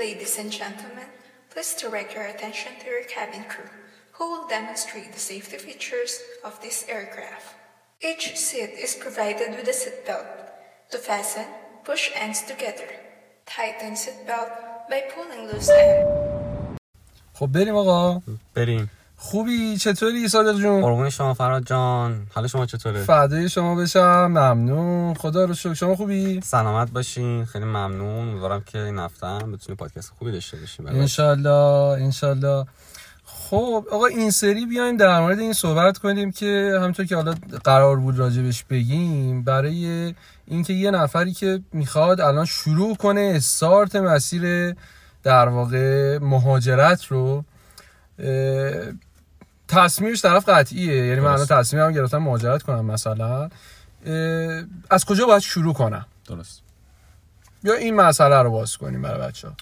Ladies and gentlemen, please direct your attention to your cabin crew, who will demonstrate the safety features of this aircraft. Each seat is provided with a seatbelt. To fasten, push ends together. Tighten seatbelt by pulling loose end. خب بریم آقا بریم خوبی؟ چطوری صادق جون؟ قربون شما فراد جان. حال شما چطوره؟ فدای شما بشم. ممنون. خدا رو شکر. شما خوبی؟ سلامت باشین. خیلی ممنون. امیدوارم که این هفته هم بتونیم پادکست خوبی داشته باشیم انشالله. انشالله. خب آقا این سری بیایم در مورد این صحبت کنیم که همونطور که حالا قرار بود راجبش بگیم برای اینکه یه نفری که می‌خواد الان شروع کنه استارت مسیر در واقع مهاجرت رو تصمیمش طرف قطعیه یعنی من الان. تصمیمم گرفتم مهاجرت کنم مثلا. از کجا باید شروع کنم؟ درست. یا این مسئله رو باز کنیم برای بچه ها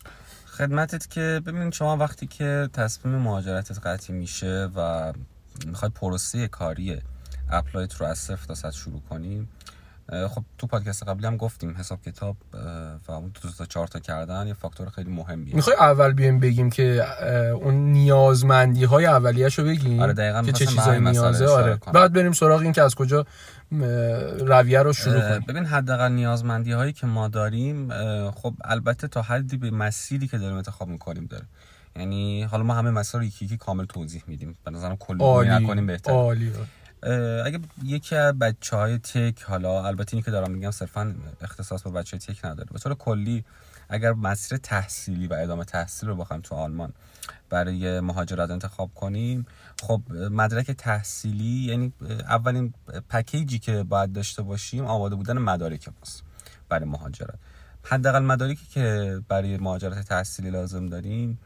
خدمتت که ببین شما وقتی که تصمیم مهاجرتت قطعی میشه و می‌خواد پروسه کاری apply ت رو از صفر تا صد شروع کنیم خب تو پادکست قبلی هم گفتیم حساب کتاب و اون دو تا چهار تا کردن یه فاکتور خیلی مهمیه. می‌خوای اول بیایم بگیم که اون نیازمندی های اولیه‌شو بگیم؟ آره، دقیقاً که چه چیزایی نیازه؟ آره. کنم. بعد بریم سراغ این که از کجا رویه رو شروع کنیم. ببین حداقل نیازمندی هایی که ما داریم خب البته تا حدی به مسیری که داریم انتخاب می‌کنیم داره. یعنی حالا ما همه مسائل رو یکی یکی کامل توضیح میدیم. به نظرم کلی نکنیم بهتر اه، اگه یکی از بچه های تک حالا البته اینی که دارم میگم صرفا اختصاص به بچه تک نداره. به طور کلی اگر مسیر تحصیلی و ادامه تحصیل رو بخوایم تو آلمان برای مهاجرت انتخاب کنیم خب مدرک تحصیلی یعنی اولین پکیجی که باید داشته باشیم آماده بودن مدارک ماست برای مهاجرت. حداقل مدارکی که برای مهاجرت تحصیلی لازم داریم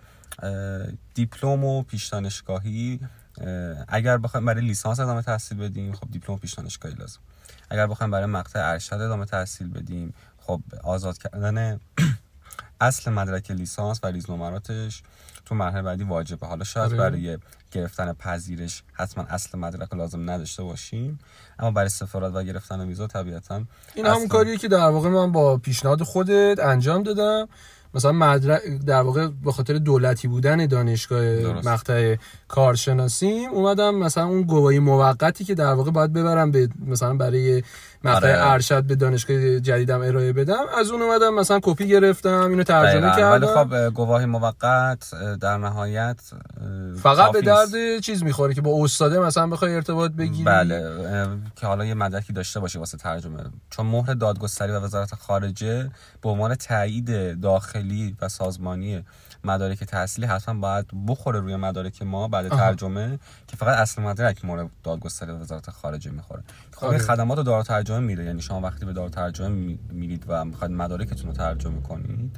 دیپلم و پیش دانشگاهی اه، اگر بخوایم برای لیسانس ادامه تحصیل بدیم خب دیپلم پیش دانشگاهی لازم. اگر بخوایم برای مقطع ارشد ادامه تحصیل بدیم خب آزاد کردن اصل مدرک لیسانس و ریز نمراتش تو مرحله بعدی واجبه. حالا شاید آره. برای گرفتن پذیرش حتما اصل مدرک لازم نداشته باشیم. اما برای سفارت و گرفتن ویزا طبیعتا این همون کاریه که در واقع من با پیشنهاد خودت انجام دادم. مثلا مدرک در واقع به خاطر دولتی بودن دانشگاه درست. مقطع کارشناسیم اومدم مثلا اون گواهی موقتی که در واقع باید ببرم به مثلا برای مقطع آره. ارشد به دانشگاه جدیدم ارائه بدم از اون اومدم مثلا کپی گرفتم اینو ترجمه. کردم ولی خب اه، گواهی موقت در نهایت فقط به. درد چیز می‌خوره که با استاده مثلا بخوای ارتباط بگیری بله که حالا یه مدرکی داشته باشه واسه ترجمه چون مهر دادگستری و وزارت خارجه به عنوان تایید داخلی و سازمانی مدارک تحصیلی حتما باید بخوره روی مدارک ما بعد آها. ترجمه که فقط اصل مدرک مورد دادگستری وزارت خارجه می‌خوره خب آره. خدمات رو دار ترجمه میره یعنی شما وقتی به دار ترجمه می- میرید و می‌خواید مدارکتون رو ترجمه کنید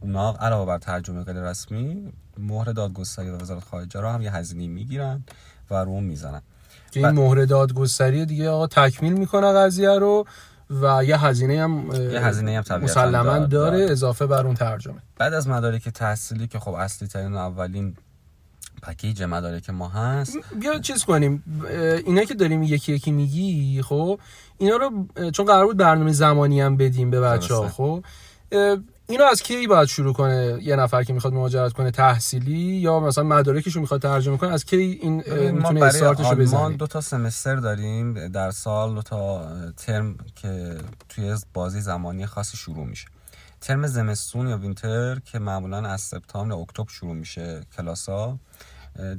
اونا علاوه بر ترجمه غیر رسمی مهر دادگستری و وزارت خارجه رو هم یه هزینه می‌گیرن و رو می‌زنن که این. مهر دادگستری دیگه آقا تکمیل می‌کنه قضیه رو و یه هزینه هم یه هزینه هم مسلما داره. اضافه بر اون ترجمه بعد از مدارک تحصیلی که خب اصلی ترین و اولین پکیج مدارک ما هست بیا چیز کنیم اینا که داریم یکی یکی میگی خب اینا رو چون قرار بود برنامه زمانی هم بدیم به بچه ها. خب اینو از کی باید شروع کنه یه نفر که می‌خواد مهاجرت کنه تحصیلی یا مثلا مدارکش رو می‌خواد ترجمه کنه از کی این ما می‌تونه استارتش رو بزنه؟ دو تا semester داریم در سال دو تا ترم که توی بازه‌ی زمانی خاصی شروع میشه. ترم زمستون یا winter که معمولا از سپتامبر اکتبر شروع میشه کلاسا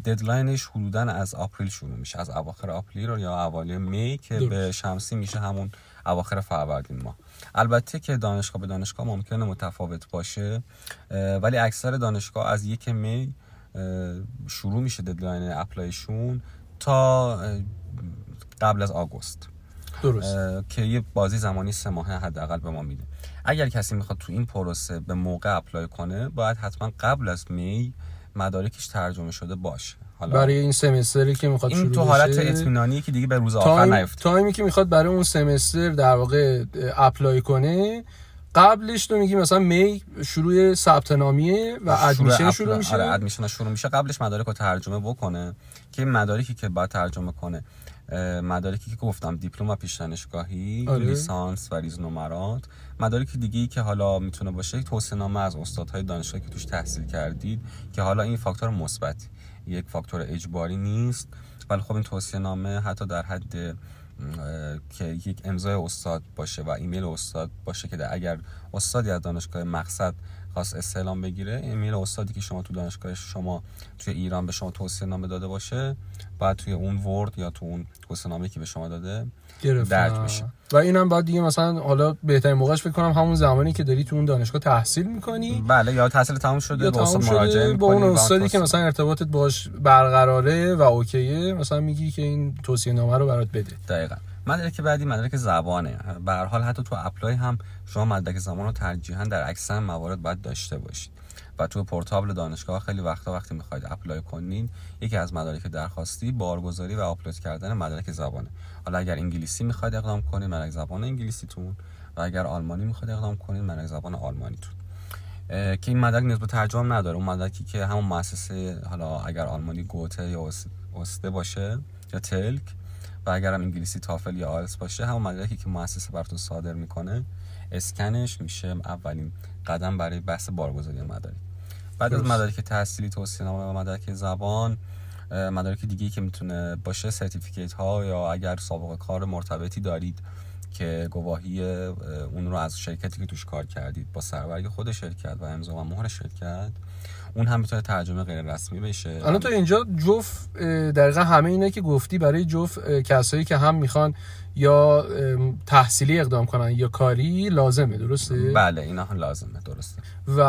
deadline ش حدودا از April شروع میشه از اواخر April یا اوایل می که. به شمسی میشه همون اواخر فروردین ماه. البته که دانشگاه به دانشگاه ممکنه متفاوت باشه ولی اکثر دانشگاه از یک می شروع میشه deadline apply شون تا قبل از آگوست. درست. که یه بازه‌ی زمانی سه ماهه حداقل به ما میده. اگر کسی می‌خواد تو این پروسه به موقع apply کنه باید حتما قبل از می مدارکش ترجمه شده باشه. حالا. برای این semester ی که می‌خواد شروع این تو حالت. اطمینانی که دیگه به روز آخر time نیفته. time ی که می‌خواد برای اون semester در واقع apply کنه قبلش تو میگی مثلا می شروع ثبت نامیه و admission شروع میشه؟ آره admission شروع میشه. قبلش مدارک رو ترجمه بکنه که مدارکی که باید ترجمه کنه. مدارکی که گفتم دیپلم و پیش دانشگاهی آره. لیسانس و ریز نمرات. مدارک دیگه ای که حالا می‌تونه باشه توصیه نامه از استادهای دانشگاهی که توش تحصیل کردید که حالا این فاکتور مثبت یک فاکتور اجباری نیست. ولی خب این توصیه نامه حتی در حد که یک امضای استاد باشه و ایمیل استاد باشه که اگر استادی از دانشگاه مقصد خواست استعلام بگیره ایمیل استادی که شما تو دانشگاه شما توی ایران به شما توصیه نامه داده باشه بعد توی اون ورد یا تو اون توصیه نامه که به شما داده درج بشه. و اینم بعد دیگه مثلا حالا بهترین موقعش فکر کنم همون زمانی که داری تو اون دانشگاه تحصیل می‌کنی. بله یا تحصیل تموم شده یا استاد تمام مراجعه شده با اون استادی که مثلا ارتباطت باش برقراره و okay ه مثلا میگی که این توصیه نامه رو برات بده. دقیقا. مدرک بعدی مدرک زبانه. به حال حتی تو apply هم شما مدرک زبان رو ترجیحاً در اکثر موارد باید داشته باشید. و تو پورتال دانشگاه خیلی وقتا وقتی می‌خواید apply کنین یکی از مدارک درخواستی بارگذاری و آپلود کردن مدرک زبانه. حالا اگر انگلیسی می‌خواید اقدام کنید مدرک زبان انگلیسیتون. و اگر آلمانی می‌خواید اقدام کنید مدرک زبان آلمانیتون. که این مدرک نسبت ترجمه نداره. اون مدرکی که همون مؤسسه حالا اگر آلمانی گوته یا ÖS- ÖSD باشه یا telc و اگر هم انگلیسی تافل یا آیلتس باشه همون مدرکی که مؤسسه براتون صادر می‌کنه اسکنش میشه اولین قدم برای بحث بارگذاری مدارک بعد از. مدارک تحصیلی توصیه نامه و مدارک زبان مدارک دیگه که می‌تونه باشه certificate ها یا اگر سابقه کار مرتبطی دارید که گواهی اه، اون رو از شرکتی که توش کار کردید با سربرگ خود شرکت و امضا و مهر شرکت اون هم می‌تونه ترجمه غیر رسمی بشه. الان تو اینجا اه، دقیقا همه اینا که گفتی برای اه، کسایی که هم می‌خوان یا تحصیلی اقدام کنن یا کاری لازمه درسته؟ بله اینا هم لازمه درسته. و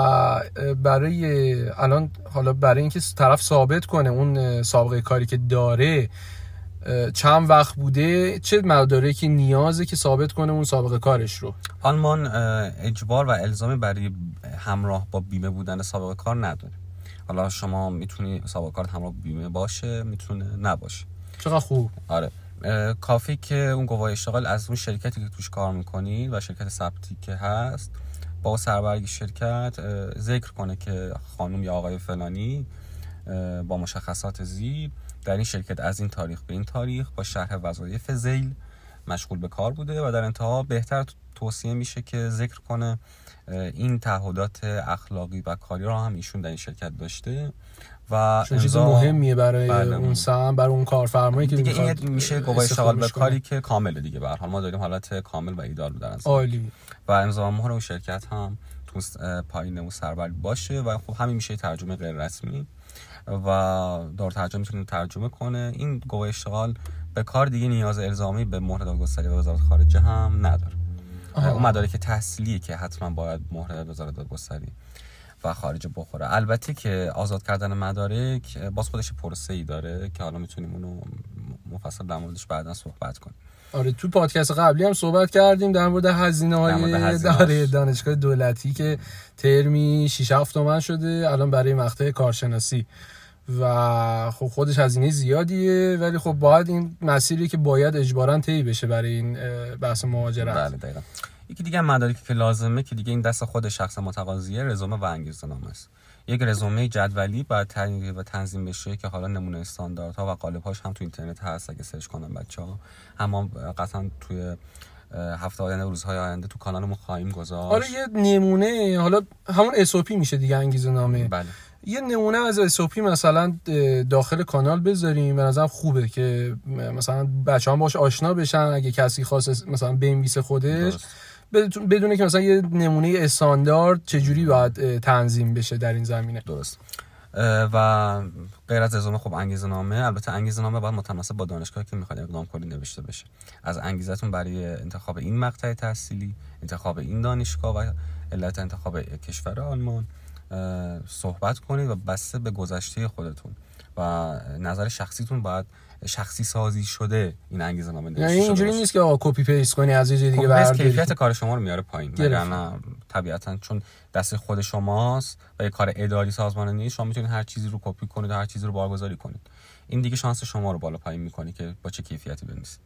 برای الان حالا برای اینکه طرف ثابت کنه اون سابقه کاری که داره چند وقت بوده؟ چه مدارکی نیازه که ثابت کنه اون سابقه کارش رو؟ آلمان اجبار و الزامی برای همراه با بیمه بودن سابقه کار نداره. حالا شما می‌تونی سابقه کارت همراه با بیمه باشه می‌تونه نباشه. چقدر خوب. آره. کافی که اون گواهی اشتغال از اون شرکتی که توش کار می‌کنید و شرکت ثبتی که هست با سربرگ شرکت ذکر کنه که خانم یا آقای فلانی با مشخصات زیر در این شرکت از این تاریخ به این تاریخ با شرح وظایف زیل مشغول به کار بوده و در انتها بهتر توصیه میشه که ذکر کنه این تعهدات اخلاقی و کاری را هم ایشون در این شرکت داشته و چیز مهمیه برای بله. اون سهم برای اون کارفرمایی که دیگه این میشه گواهی اشتغال به. کاری که کامله دیگه به حال ما داریم حالت کامل و ایدال در عالی و امضا مهر اون شرکت هم تو پایین اون سربر باشه و خب همین میشه ترجمه غیر رسمی و دار ترجمه می‌تونه ترجمه کنه. این گواهی اشتغال به کار دیگه نیاز الزامی به مهر دادگستری و وزارت خارجه هم نداره. اون مدارک تحصیلیه که حتما باید مهر وزارت دادگستری و خارجه بخوره. البته که آزاد کردن مدارک باز خودش پروسه ای داره که حالا می‌تونیم اونو مفصل در موردش بعدا صحبت کنیم. آره تو پادکست قبلی هم صحبت کردیم در مورد هزینه های. داره دانشگاه دولتی که ترمی 6 7 تومن شده الان برای مقطع کارشناسی. و خب خودش هزینه زیادیه ولی خب باید این مسیری که باید اجبارا طی بشه برای این بحث مهاجرت. بله دقیقا. یکی دیگه مدارکی که لازمه که دیگه این دست خود شخص متقاضیه رزومه و انگیزه نامه است. یک رزومه جدولی باید تهیه و تنظیم بشه که حالا نمونه استانداردها و قالب‌هاش هم تو اینترنت هست اگه سرچ کنن بچه ها هم قطعا توی هفته آینده روزهای آینده تو کانالمون خواهیم گذاشت. آره یه نمونه حالا همون SOP میشه دیگه انگیزه نامه بله. یه نمونه از SOP مثلا داخل کانال بذاریم. به نظرم خوبه که مثلا بچه هم باش آشنا بشن. اگه کسی خواست مثلا بنویسه خودش بدونه که مثلا یه نمونه استاندارد چجوری باید تنظیم بشه در این زمینه. درست. و غیر از رزومه خب انگیزه نامه البته انگیزه نامه باید متناسب با دانشگاهی که می‌خواید اقدام کنید نوشته بشه. از انگیزتون برای انتخاب این مقطع تحصیلی انتخاب این دانشگاه و علت انتخاب کشور آلمان. صحبت کنید و بسته به گذشته خودتون و نظر شخصیتون باید شخصی سازی شده این انگیزه نامه نوشته یعنی اینجوری. نیست که آقا copy paste کنی از یه دیگه خب بس برداری کیفیت کار شما رو میاره پایین. وگرنه طبیعتا چون دست خود شماست و یه کار اداری سازمانه نیست شما می‌تونید هر چیزی رو کپی کنید و هر چیزی رو بارگذاری کنید این دیگه شانس شما رو بالا پایین می‌کنه که با چه کیفیتی بنویسید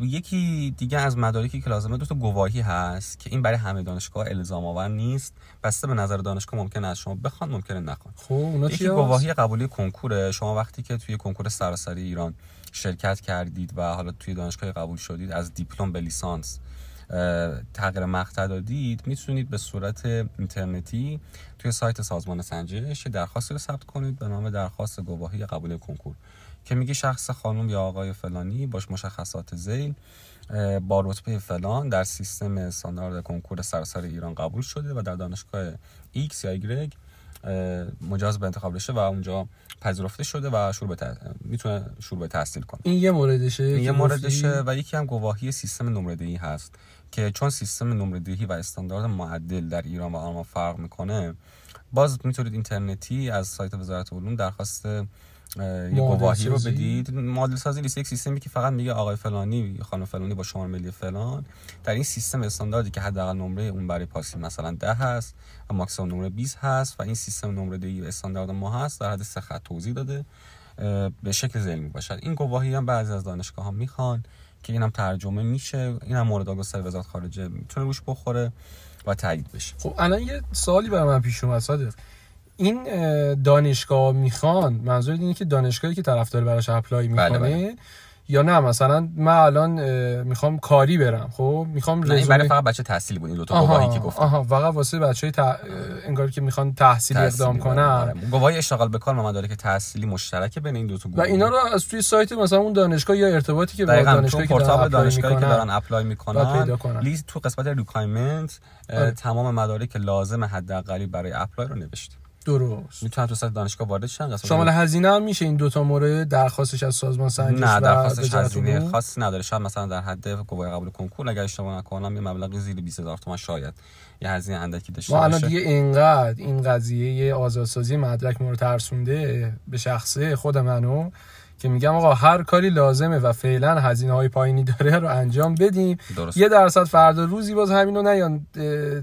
یکی دیگه از مدارکی که لازمه دو تا گواهی هست که این برای همه دانشگاه الزام آور نیست. بسته به نظر دانشگاه ممکنه از شما بخوان ممکنه نخوان. خب اونا یکی گواهی قبولی کنکوره. شما وقتی که توی کنکور سراسری ایران شرکت کردید و حالا توی دانشگاه قبول شدید از دیپلم به لیسانس تغییر مقطع دادید می‌تونید به صورت اینترنتی توی سایت سازمان سنجش درخواست رو ثبت کنید به نام درخواست گواهی قبول کنکور. که میگه شخص خانم یا آقای فلانی باش مشخصات زیل با رتبه فلان در سیستم استاندارد کنکور سراسر ایران قبول شده و در دانشگاه X یا Y مجاز به انتخاب بشه و اونجا پذیرفته شده و شروع به می‌تونه شروع به تحصیل کنه. این یه موردشه این یه موردشه و یکی هم گواهی سیستم نمره هست که چون سیستم نمره و استاندارد معدل در ایران و آلمان فرق می‌کنه باز می‌تونید اینترنتی از سایت وزارت علوم درخواست یه گواهی رو بدید. مدل سازی لیست یک سیستمی که فقط میگه آقای فلانی خانم فلانی با شماره ملی فلان. در این سیستم استانداردی که حداقل نمره اون برای پاسی مثلا 10 هست و ماکسیمم نمره 20 هست و این سیستم نمره دی استاندارد ما هست در حد سه خط توضیح داده. به شکل ذیل باشد این گواهی هم بعضی از دانشگاه ها می‌خوان که اینم ترجمه میشه. اینم مورد آگوستر وزارت خارجه می‌تونه روش بخوره و تایید بشه. خب الان یه سوالی برای من پیش اومد صادق. این دانشگاه می‌خوان منظور اینه که دانشگاهی که طرفدار براش اپلای می‌کنه بله بله. یا نه؟ مثلا من الان می‌خوام کاری برم خب؟ می‌خوام رزومه برای فقط بچه تحصیلی بود این دو تا گواهی که گفتم. آها فقط واسه بچهای ت... انگار که می‌خوان تحصیلی اقدام کنن. آره. گواهی اشتغال به کار مدارک که تحصیلی مشترکه بین این دو تا و اینا رو از توی سایت مثلا اون دانشگاه یا ارتباطی که با دانشگاهی که دارن دانشگاهی که دارن apply می‌کنن لیست تو قسمت requirement آره. تمام مدارک لازم حداقلی برای apply رو نوشته. درست. می‌تونن تو سایت دانشگاه وارد شن شامل هزینه هم میشه این دوتا مورد؟ درخواستش از سازمان سنجش نه درخواستش هزینه خاصی نداره. شاید مثلا در حد گواهی قبول کنکور اگر اشتباه نکنم یه مبلغ زیر 20000 تومان شاید یه هزینه اندکی داشته باشه ما الان دیگه اینقدر این قضیه آزادسازی مدرک ما رو ترسونده به شخصه خود منو. که میگم آقا هر کاری لازمه و فعلا هزینه های پایینی داره رو انجام بدیم. درست. یه درصد فردا روزی باز همینو نیان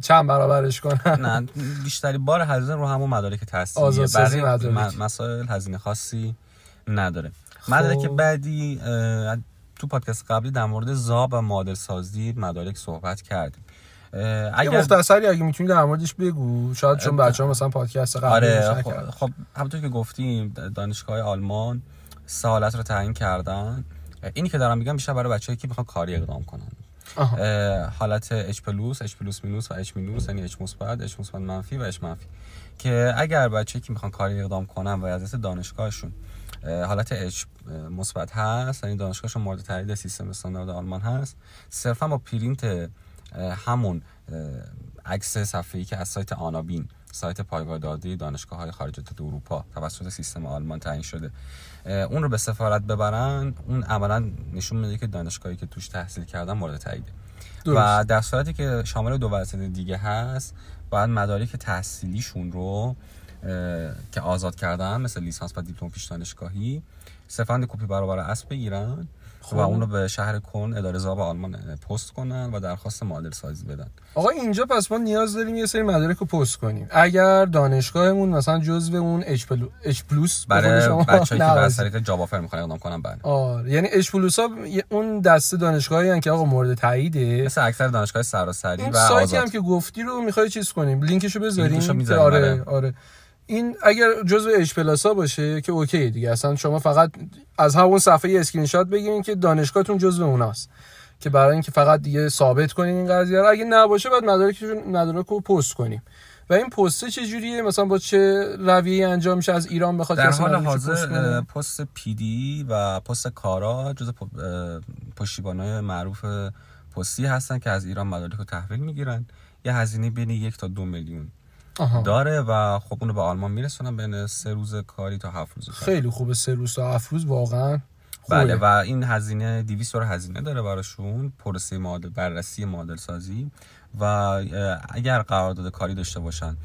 چند برابرش کنن. نه بیشتری بار هزینه رو همون مدارک تحصیلیه. برای مسائل هزینه خاصی نداره. خب. مدارک بعدی تو پادکست قبلی در مورد زاب و مدل سازی مدارک صحبت کردیم. اگر یه مختصری اگه می‌تونی در موردش بگو شاید چون بچه ها مثلا پادکست قبلی آره خب, خب همونطور که گفتیم دانشگاه آلمان حالت رو تعیین کردن. اینی که دارم میگم بیشتر برای بچه‌ای که می‌خوان کاری اقدام کنن. حالت H plus H plus minus و H minus یعنی H مثبت H مثبت منفی و H منفی. که اگر بچه‌ای که می‌خوان کاری اقدام کنن و از دانشگاهشون حالت H مثبت هست یعنی دانشگاهشون مورد تایید سیستم استاندارد آلمان هست. صرفا با پرینت همون عکس صفحه‌ای که از سایت آنابین سایت پایگاه داده دانشگاه های خارجات اروپا. توسط سیستم آلمان تعیین شده. اون رو به سفارت ببرن اون عملا نشون میده که دانشگاهی که توش تحصیل کردن مورد تاییده. و در صورتی که شامل دو ورزه دیگه هست باید مدارک تحصیلیشون رو که آزاد کردن مثل لیسانس و دیپلم پیش دانشگاهی سفند کپی برابر اسب بگیرن. خب. و اون رو به شهر کن اداره زاب آلمان پست کنن و درخواست معادل سازی بدن. آقا اینجا پس ما نیاز داریم یه سری مدارک رو پست کنیم. اگر دانشگاهمون مثلا جزو اون H plu- plus برای بچه‌ای که از طریق job offer می‌خوان اقدام کنن بله. آره یعنی H plus ها اون دسته دانشگاهی که آقا مورد تاییده. مثل اکثر دانشگاه سراسری و سایتی هم که گفتی رو می‌خوای چیز کنیم. لینکشو بذاریم. آره بله. آره. این اگر جزء H plus ا باشه که okay دیگه. اصلا شما فقط از همون صفحه اسکرین شات بگیرین که دانشگاهتون جزء اوناست. که برای اینکه فقط دیگه ثابت کنین این قضیه رو. اگه نباشه بعد مدارکشون مدارک رو پست کنیم. و این پست چه جوریه مثلا با چه رویه انجام میشه؟ از ایران بخواد در حال حاضر پست پی دی و پست کارا جز پشتیبانای معروف پستی هستن که از ایران مدارک رو تحویل می‌گیرن. یه هزینه بین یک تا دو میلیون. داره و خب اونو به آلمان میرسونن بین سه روز کاری تا هفت روز کاری. خیلی خوبه سه روز تا هفت روز واقعا بله و این هزینه 200 رو هزینه داره براشون پروسه معادل بررسی معادل سازی و اگر قرارداد کاری داشته باشن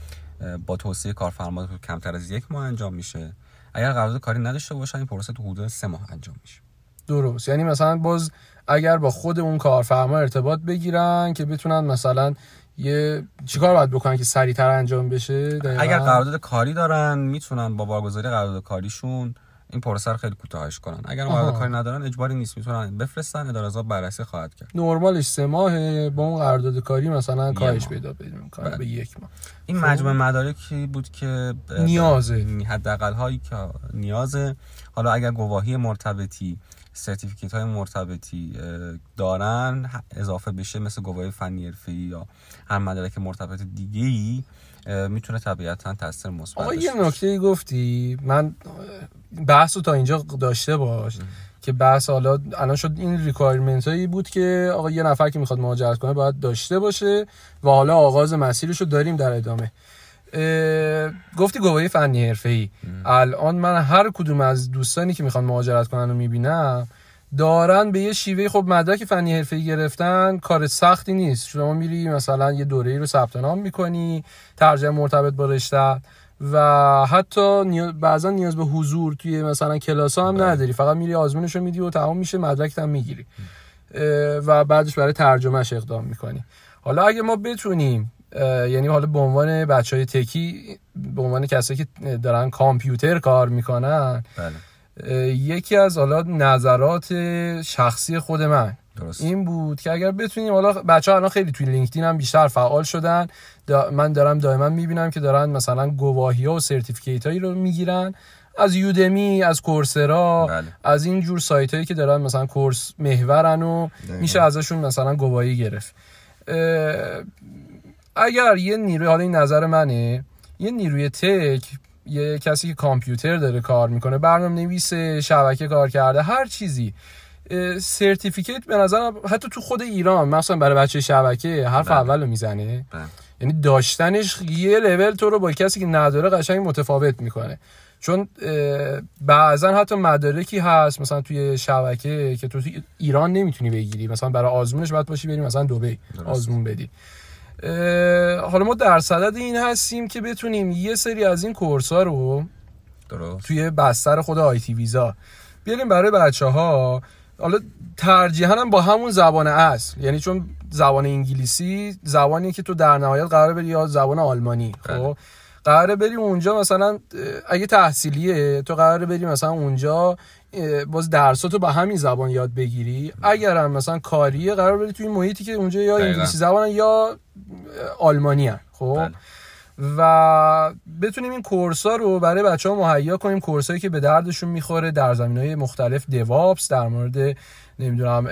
با توصیه کارفرما کمتر از یک ماه انجام میشه. اگر قرارداد کاری نداشته باشن این پروسه تو حدود سه ماه انجام میشه. درست. یعنی مثلا باز اگر با خود اون کارفرما ارتباط بگیرن که بتونن مثلا یه چیکار باید بکنن که سریعتر انجام بشه؟ اگر قرارداد کاری دارن می‌تونن با بارگذاری قرارداد کاریشون این پروسه رو خیلی کوتاهش کنن. اگر قرارداد کاری ندارن اجباری نیست. می‌تونن بفرستن اداره از بررسی خواهد کرد. نرمالش سه ماه با اون قرارداد کاری مثلا کاهش پیدا پیدا می‌کنه به بله. یک ماه. این خب. مجموعه مدارکی بود که نیازه. حداقل هایی که نیازه. حالا اگر گواهی مرتبطی سرتیفیکیت های مرتبطی دارن اضافه بشه مثل گواهی فنی حرفه‌ای یا هر مدرک مرتبط دیگه ای می‌تونه طبیعتا تاثیر مثبت آقا یه نکته گفتی. من بحث رو تا اینجا داشته باش که بحث حالا الان شد این ریکوایرمنت هایی بود که آقا یه نفر که می‌خواد مهاجرت کنه باید داشته باشه و حالا آغاز مسیرش رو داریم در ادامه. گفتی گواهی فنی حرفه ای الان من هر کدوم از دوستانی که می‌خوان مهاجرت کنن رو می‌بینم دارن به یه شیوه خب مدرک فنی حرفه‌ای گرفتن کار سختی نیست. شما میری مثلا یه دوره ای رو ثبت نام می‌کنی ترجمه مرتبط با رشته. و حتی بعضا نیاز به حضور توی مثلا کلاس هم بله. نداری. فقط میری آزمونش رو میدی و تمام میشه مدرک هم می‌گیری. و بعدش برای ترجمهش اقدام می‌کنی. حالا اگه ما بتونیم یعنی حالا به عنوان بچه های تکی به عنوان کسایی که دارن کامپیوتر کار می‌کنن بله. یکی از حالا نظرات شخصی خود من درست. این بود که اگر بتونیم حالا بچه ها الان خیلی توی لینکدین هم بیشتر فعال شدن من دارم دائما می‌بینم که دارن مثلا گواهی ها و certificate هایی رو می‌گیرن از Udemy از Coursera بله. از این جور سایت هایی که دارن مثلا course محورن و میشه ازشون مثلا گواهی گرفت اگر یه نیروی حالا این نظر منه یه نیروی tech یه کسی که کامپیوتر داره کار می‌کنه برنامه نویس شبکه کار کرده هر چیزی certificate به نظر حتی تو خود ایران مثلا برای بچه شبکه حرف بله. اول رو می‌زنه. بله. یعنی داشتنش یه لول تو رو با کسی که نداره قشنگ متفاوت می‌کنه. چون بعضا حتی مدارکی هست مثلا توی شبکه که تو ایران نمی‌تونی بگیری. مثلا برای آزمونش باید باشی بریم مثلا دبی آزمون بدی. حالا ما در صدد این هستیم که بتونیم یه سری از این کورس ها رو درست. توی بستر خود آیتی ویزا بیاریم برای بچه ها حالا ترجیحاً هم با همون زبان اصل یعنی چون زبان انگلیسی زبانی که تو در نهایت قرار بری یا زبان آلمانی خب بله. قراره بری اونجا مثلا اگه تحصیلیه تو قراره بری مثلا اونجا باز درساتو با همین زبان یاد بگیری اگر هم مثلا کاریه قرار بری توی محیطی که اونجا یا انگلیسی زبان یا آلمانی هن. خب بله. و بتونیم این کورس ها رو برای بچه ها مهیا کنیم کورس هایی که به دردشون می‌خوره در زمین های مختلف دیوابس در مورد نمی‌دونم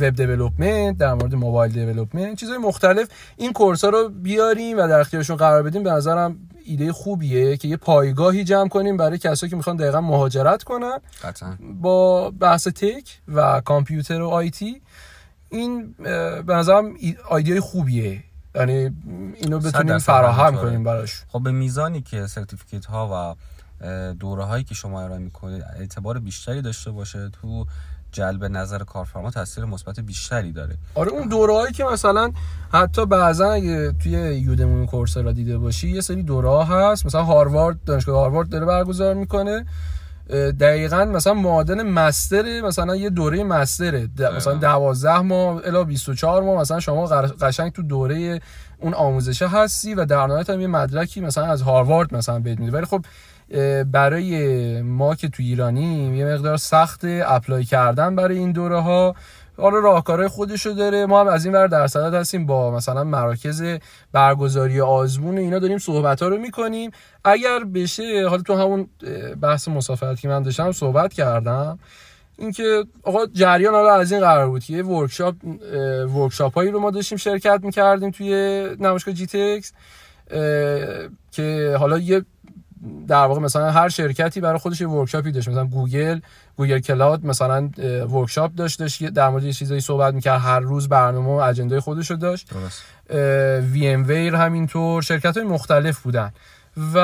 web development در مورد mobile development چیزهای مختلف. این course ها رو بیاریم و در اختیارشون قرار بدیم. به نظرم ایده خوبیه که یه پایگاهی جمع کنیم برای کسایی که می‌خوان دقیقا مهاجرت کنن. با بحث tech و کامپیوتر و IT این به نظرم ایده خوبیه. یعنی اینو بتونیم فراهم کنیم براش. خب به میزانی که certificate ها و دوره هایی که شما ارائه می‌کنید اعتبار بیشتری داشته باشه تو جلب نظر کارفرما تاثیر مثبت بیشتری داره. آره اون دوره هایی که مثلا حتی بعضا اگه توی یودمون کورس را دیده باشی یه سری دوره ها هست. مثلا هاروارد دانشگاه هاروارد داره برگزار می‌کنه. دقیقا مثلا معادن مستر مثلا یه دوره مستره مثلا 12 ماه الا 24 ماه مثلا شما قشنگ تو دوره اون آموزشه هستی و در نهایت هم یه مدرکی مثلا از هاروارد مثلا بهت میده. ولی خب برای ما که تو ایرانی یه مقدار سخت apply کردن برای این دوره ها حالا راهکارهای خودشو داره. ما هم از این ور در صدد هستیم با مثلا مراکز برگزاری آزمون اینا داریم صحبت ها رو می‌کنیم. اگر بشه حالا تو همون بحث مسافرت که من داشتم صحبت کردم. اینکه آقا جریان حالا از این قرار بود که workshop workshop هایی رو ما داشتیم شرکت می‌کردیم توی نمایشگاه GITEX که حالا یه در واقع مثلا هر شرکتی برای خودش یه workshop ی داشت. مثلا گوگل Google Cloud مثلا workshop داشت داشت در مورد یه چیزایی صحبت می‌کرد. هر روز برنامه و agenda خودش رو داشت. VMware همینطور. شرکت های مختلف بودن. و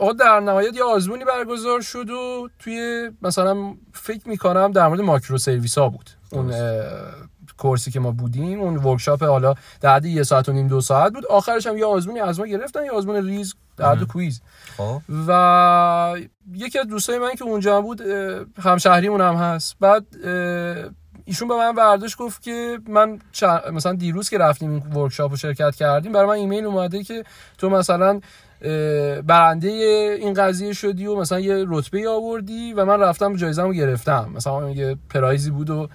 آقا در نهایت یه آزمونی برگزار شد و توی مثلا فکر می‌کنم در مورد microservice ها بود اون course ی که ما بودیم اون workshop حالا در حد یه ساعت و نیم دو ساعت بود. آخرش هم یه آزمونی از ما گرفتن. یه آزمون ریز در quiz. خب. و یکی از دوستای من که اونجا بود همشهریمون هم هست. بعد ایشون به من برداشت گفت که من مثلا دیروز که رفتیم این workshop رو شرکت کردیم برای من ایمیل اومده که تو مثلا برنده این قضیه شدی و مثلا یه رتبه آوردی و من رفتم جایزه رو گرفتم. مثلا یه prize ی بود و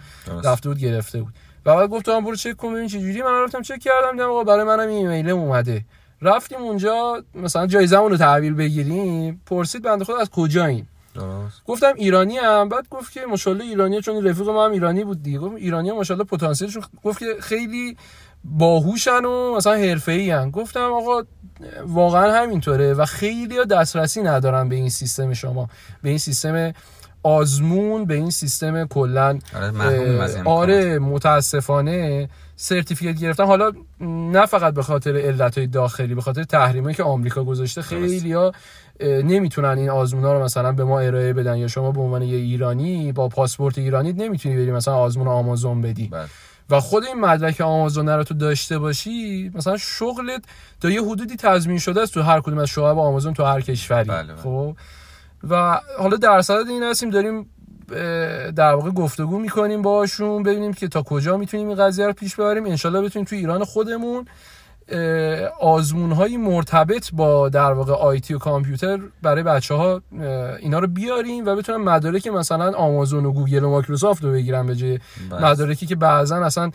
رفته بود گرفته بود. و بعد گفتم برو چک کن ببین چه جوری من رفتم چک کردم دیدم آقا برای منم ایمیل اومده. رفتیم اونجا مثلا جایزمون رو تحویل بگیریم پرسید بنده خود از کجاییم؟ درست. گفتم ایرانی هم بعد گفت که ماشاءالله ایرانی چون رفیق ما هم ایرانی بود دیگه گفت ایرانی هم ماشاءالله پتانسیلشون گفت که خیلی باهوشن و مثلا حرفه‌ای ان گفتم آقا واقعا همینطوره و خیلی دسترسی ندارن به این سیستم شما. به این سیستم آزمون به این سیستم کلا آره این آره متاسفانه سرتیفیکت گرفتن. حالا نه فقط به خاطر علت داخلی به خاطر تحریمی که آمریکا گذاشته خیلی ها نمی‌تونن این آزمون ها رو مثلا به ما ارائه بدن. یا شما به عنوان یه ایرانی با پاسپورت ایرانی نمی‌تونی بری مثلا آزمون آمازون بدی. بله. و خود این مدرک آمازون رو تو داشته باشی مثلا شغلت تا یه حدودی تضمین شده است تو هر کدوم از شعب آمازون تو هر کشوری. بله، بله. خب؟ و حالا در صدد این هستیم داریم در واقع گفتگو می‌کنیم باشون ببینیم که تا کجا می‌تونیم این قضیه رو پیش ببریم. انشالله بتونیم تو ایران خودمون آزمون های مرتبط با در واقع IT و کامپیوتر برای بچه ها اینا رو بیاریم و بتونن مدارک مثلا آمازون و گوگل و مایکروسافت رو بگیرن به جای بس. مدارکی که بعضا اصلا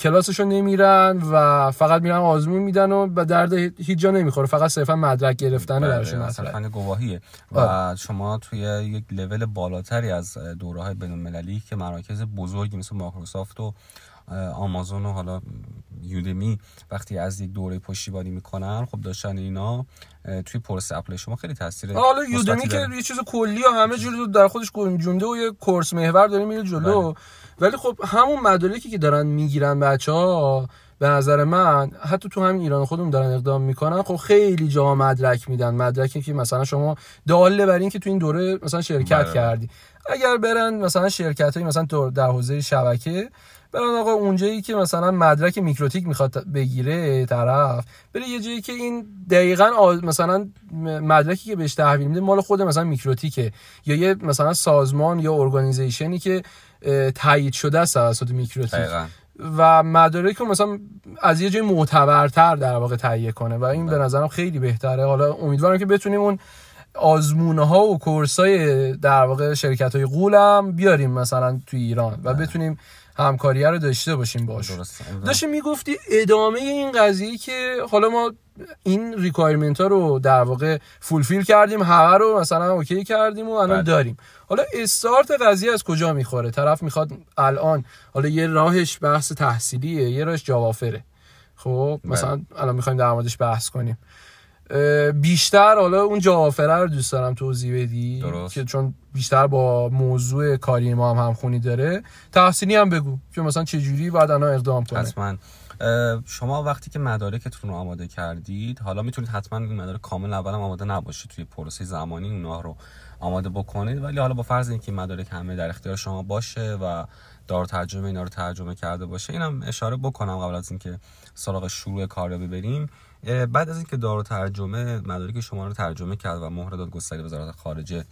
کلاسشون نمیرن و فقط میرن آزمون میدن و به درد هیچ جا نمی‌خوره فقط صرفا مدرک براشون بله، مطرحه. صرفاً گواهیه و آره. شما توی یک لول بالاتری از دوره های بین المللی که مراکز بزرگی مثل مایکروسافت و آمازون و حالا Udemy وقتی از یک دوره پشتیبانی می‌کنن خب داشتن اینا توی پروسه apply شما خیلی تاثیر حالا Udemy که. یه چیز کلی و همه جور در خودش گنجونده و یه course محور داره میره جلو ولی خب همون مدارکی که دارن می‌گیرن بچه ها به نظر من حتی تو همین ایران خودمون دارن اقدام می‌کنن خب خیلی جا مدرک میدن مدرکی که مثلا شما داله بر این که تو این دوره مثلا شرکت بله. کردی اگر برن مثلا شرکت های مثلا تو- در حوزه شبکه برن آقا اونجایی که مثلا مدرک MikroTik می‌خواد بگیره طرف بره یه جایی که این دقیقا مثلا مدرکی که بهش تحویل میده مال خود مثلا MikroTik ه. یا یه مثلا سازمان یا organization ی که تایید شده است توسط MikroTik. دقیقاً. و مدارک رو مثلا از یه جای معتبرتر در واقع تهیه کنه. و این به نظرم خیلی بهتره. حالا امیدوارم که بتونیم اون آزمون ها و course های در واقع شرکت های غولم بیاریم مثلا توی ایران و بتونیم همکاریه رو داشته باشیم درسته داشتی می‌گفتی ادامه این قضیه که حالا ما این requirement ها رو در واقع fulfill کردیم همه رو مثلا OK کردیم و الان بله. داریم. حالا استارت قضیه از کجا می‌خوره؟ طرف می‌خواد الان حالا یه راهش بحث تحصیلیه یه راهش job offer ه. خب مثلا الان می‌خوایم در موردش بحث کنیم. بیشتر حالا اون جوافره رو دوست دارم توضیح بدی. درست. که چون بیشتر با موضوع کاری ما هم همخونی داره. تحصیلی هم بگو که مثلا چه جوری باید الان اقدام کنه. حتما شما وقتی که مدارکتون رو آماده کردید حالا می‌تونید حتما این مدارک کامل اول هم آماده نباشه توی پروسه زمانی اونها رو آماده بکنید. ولی حالا با فرض اینکه این مدارک همه در اختیار شما باشه و دار ترجمه اینا رو ترجمه کرده باشه اینم اشاره بکنم قبل از اینکه سراغ شروع کار رو ببریم. اه، بعد از اینکه دار و ترجمه مدارک شما رو ترجمه کرد و مهر داد گستری وزارت خارجه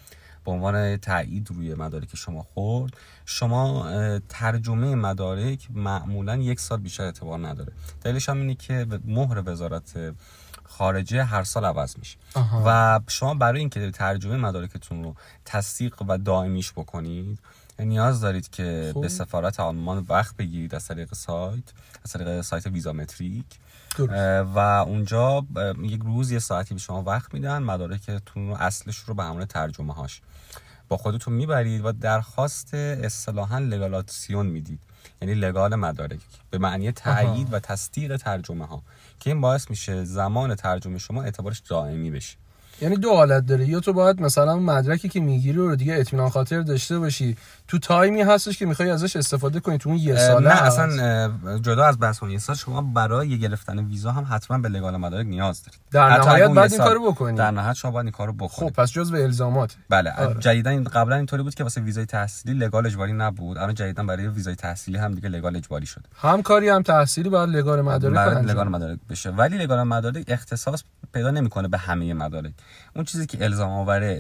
به عنوان تایید روی مدارک شما خورد شما ترجمه مدارک معمولا یک سال بیشتر اعتبار نداره دلیلش هم اینه که مهر وزارت خارجه هر سال عوض میشه آها. و شما برای اینکه ترجمه مدارکتون رو تصدیق و دائمیش بکنید نیاز دارید که خب. به سفارت آلمان وقت بگیرید از طریق سایت از طریق سایت ویزامتریک. درست. اه، و اونجا یک روز یه ساعتی به شما وقت میدن مدارکتون رو اصلش رو به همراه ترجمه هاش با خودتون می‌برید و درخواست اصطلاحا لگالاتسیون می‌دید. یعنی لگال مدارک. به معنی تایید و تصدیق ترجمه ها که این باعث میشه زمان ترجمه شما اعتبارش دائمی بشه. یعنی دو حالت داره. یا تو باید مثلا مدرکی که می‌گیری رو دیگه اطمینان خاطر داشته باشی. تو تایمی هستش که می‌خوای ازش استفاده کنی تو اون یه ساله نه هست. اصلا جدا از بحث اون یه سال شما برای گرفتن ویزا هم حتما به لگال مدارک نیاز دارید. در نهایت باید این کارو بکنی. در نهایت شما باید این کارو خب بکنید پس جزء الزامات. بله آره. جدیدا این قبلا اینطوری بود که واسه ویزای تحصیلی لگال اجباری نبود. الان جدیدا برای ویزای تحصیلی هم دیگه لگال اجباری شده. هم کاری هم تحصیلی باید لگار مدارک لگال مدارک بشه. ولی لگال مدارک اختصاص پیدا نمی‌کنه به همه مدارک. اون چیزی که الزام آور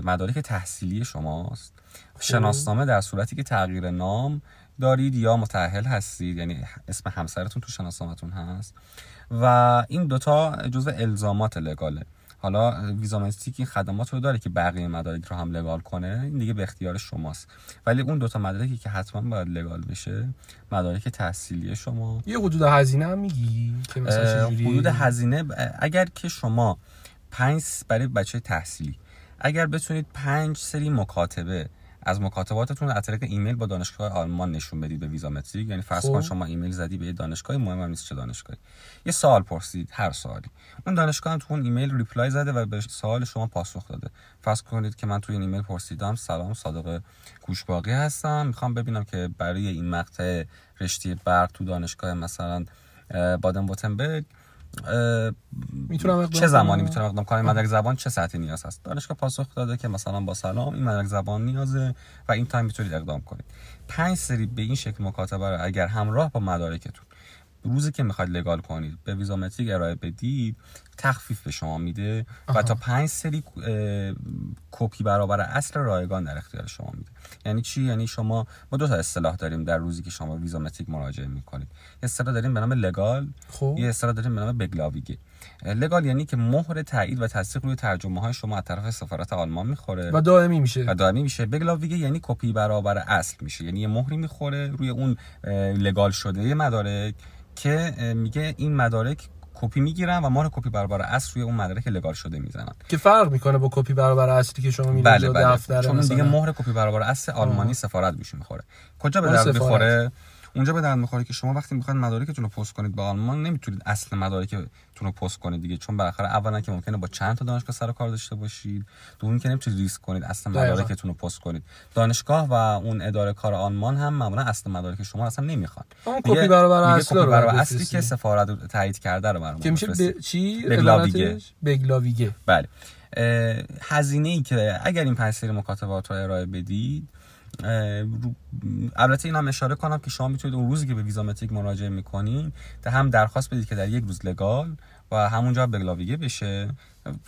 مدارک تحصیلی شماست. شناسنامه در صورتی که تغییر نام دارید یا متأهل هستید یعنی اسم همسرتون تو شناسنامه‌تون هست. و این دوتا جزء الزامات لگاله. حالا ویزامستیک این خدمات رو داره که بقیه مدارک رو هم لگال کنه این دیگه به اختیار شماست. ولی اون دوتا مدارکی که حتما باید لگال بشه مدارک تحصیلی شما. یه حدود هزینه هم میگی؟ که مثلا حدود هزینه اگر که شما پنج برای بچه تحصیلی. اگر بتونید پنج سری مکاتبه از مکاتباتتون از طریق ایمیل با دانشگاه آلمان نشون بدید به VisaMetric یعنی فرض کن خب. شما ایمیل زدی به یه دانشگاه مهم هم نیست چه دانشگاهی. یه سوال پرسید هر سوالی. اون دانشگاه هم تو اون ایمیل reply زده و به سوال شما پاسخ داده. فرض کنید که من توی این ایمیل پرسیدم سلام صادق گوشباقی هستم. می‌خوام ببینم که برای این مقطع رشته برق تو دانشگاه مثلا بادن وورتمبرگ اه، می‌تونم چه زمانی؟ می‌تونم اقدام کنم مدرک زبان چه سطحی نیاز هست؟ دانشگاه پاسخ داده که مثلا با سلام این مدرک زبان نیازه و این تایم می‌تونید اقدام کنید. پنج سری به این شکل مکاتبه رو اگر همراه با مدارکتون روزی که می‌خواید legal کنید به VisaMetric ارائه بدید تخفیف به شما میده و. تا پنج سری کپی برابر اصل رایگان در اختیار شما میده. یعنی چی؟ یعنی شما ما دو تا اصطلاح داریم در روزی که شما VisaMetric مراجعه می‌کنید. یه اصطلاح داریم به نام legal خب. یه اصطلاح داریم به نام beglaubigte. legal یعنی که مهر تایید و تصدیق روی ترجمه های شما از طرف سفارت آلمان می‌خوره. و دائمی میشه. و دائمی میشه. beglaubigte یعنی کپی برابر اصل میشه. یعنی یه مهری می‌خوره روی اون legal شده یه مدارک. که میگه این مدارک کپی می‌گیرن و مهر کپی برابر اصل روی اون مدارک legal شده می‌زنن که فرق می‌کنه با کپی برابر اصلی که شما میرید بله بله دفترخونه دیگه. مهر کپی برابر اصل آلمانی. سفارت روش می‌خوره کجا به درد. می‌خوره اونجا به درد می‌خوره که شما وقتی می‌خواید مدارکتون رو پست کنید به آلمان نمی‌تونید اصل مدارکتون رو پست کنید دیگه چون بالاخره اولا که ممکنه با چند تا دانشگاه سر کار داشته باشید دوم که نمی‌تونید ریسک کنید اصل. مدارکتون رو پست کنید دانشگاه و اون اداره کار آلمان هم معمولا اصل مدارک شما اصلا نمی‌خوان اون کپی برابر اصل رو برابر اصلی که. سفارت تایید کرده رو برام که میشه. ب... چی beglaubigte. بگلاویگه بله هزینه ای که اگر این پنج سری مکاتبات رو ارائه بدید البته این هم اشاره کنم که شما می‌تونید اون روزی که به ویزامتریک مراجعه می‌کنین در هم درخواست بدید که در یک روز لگال و همونجا بگلاویگه بشه.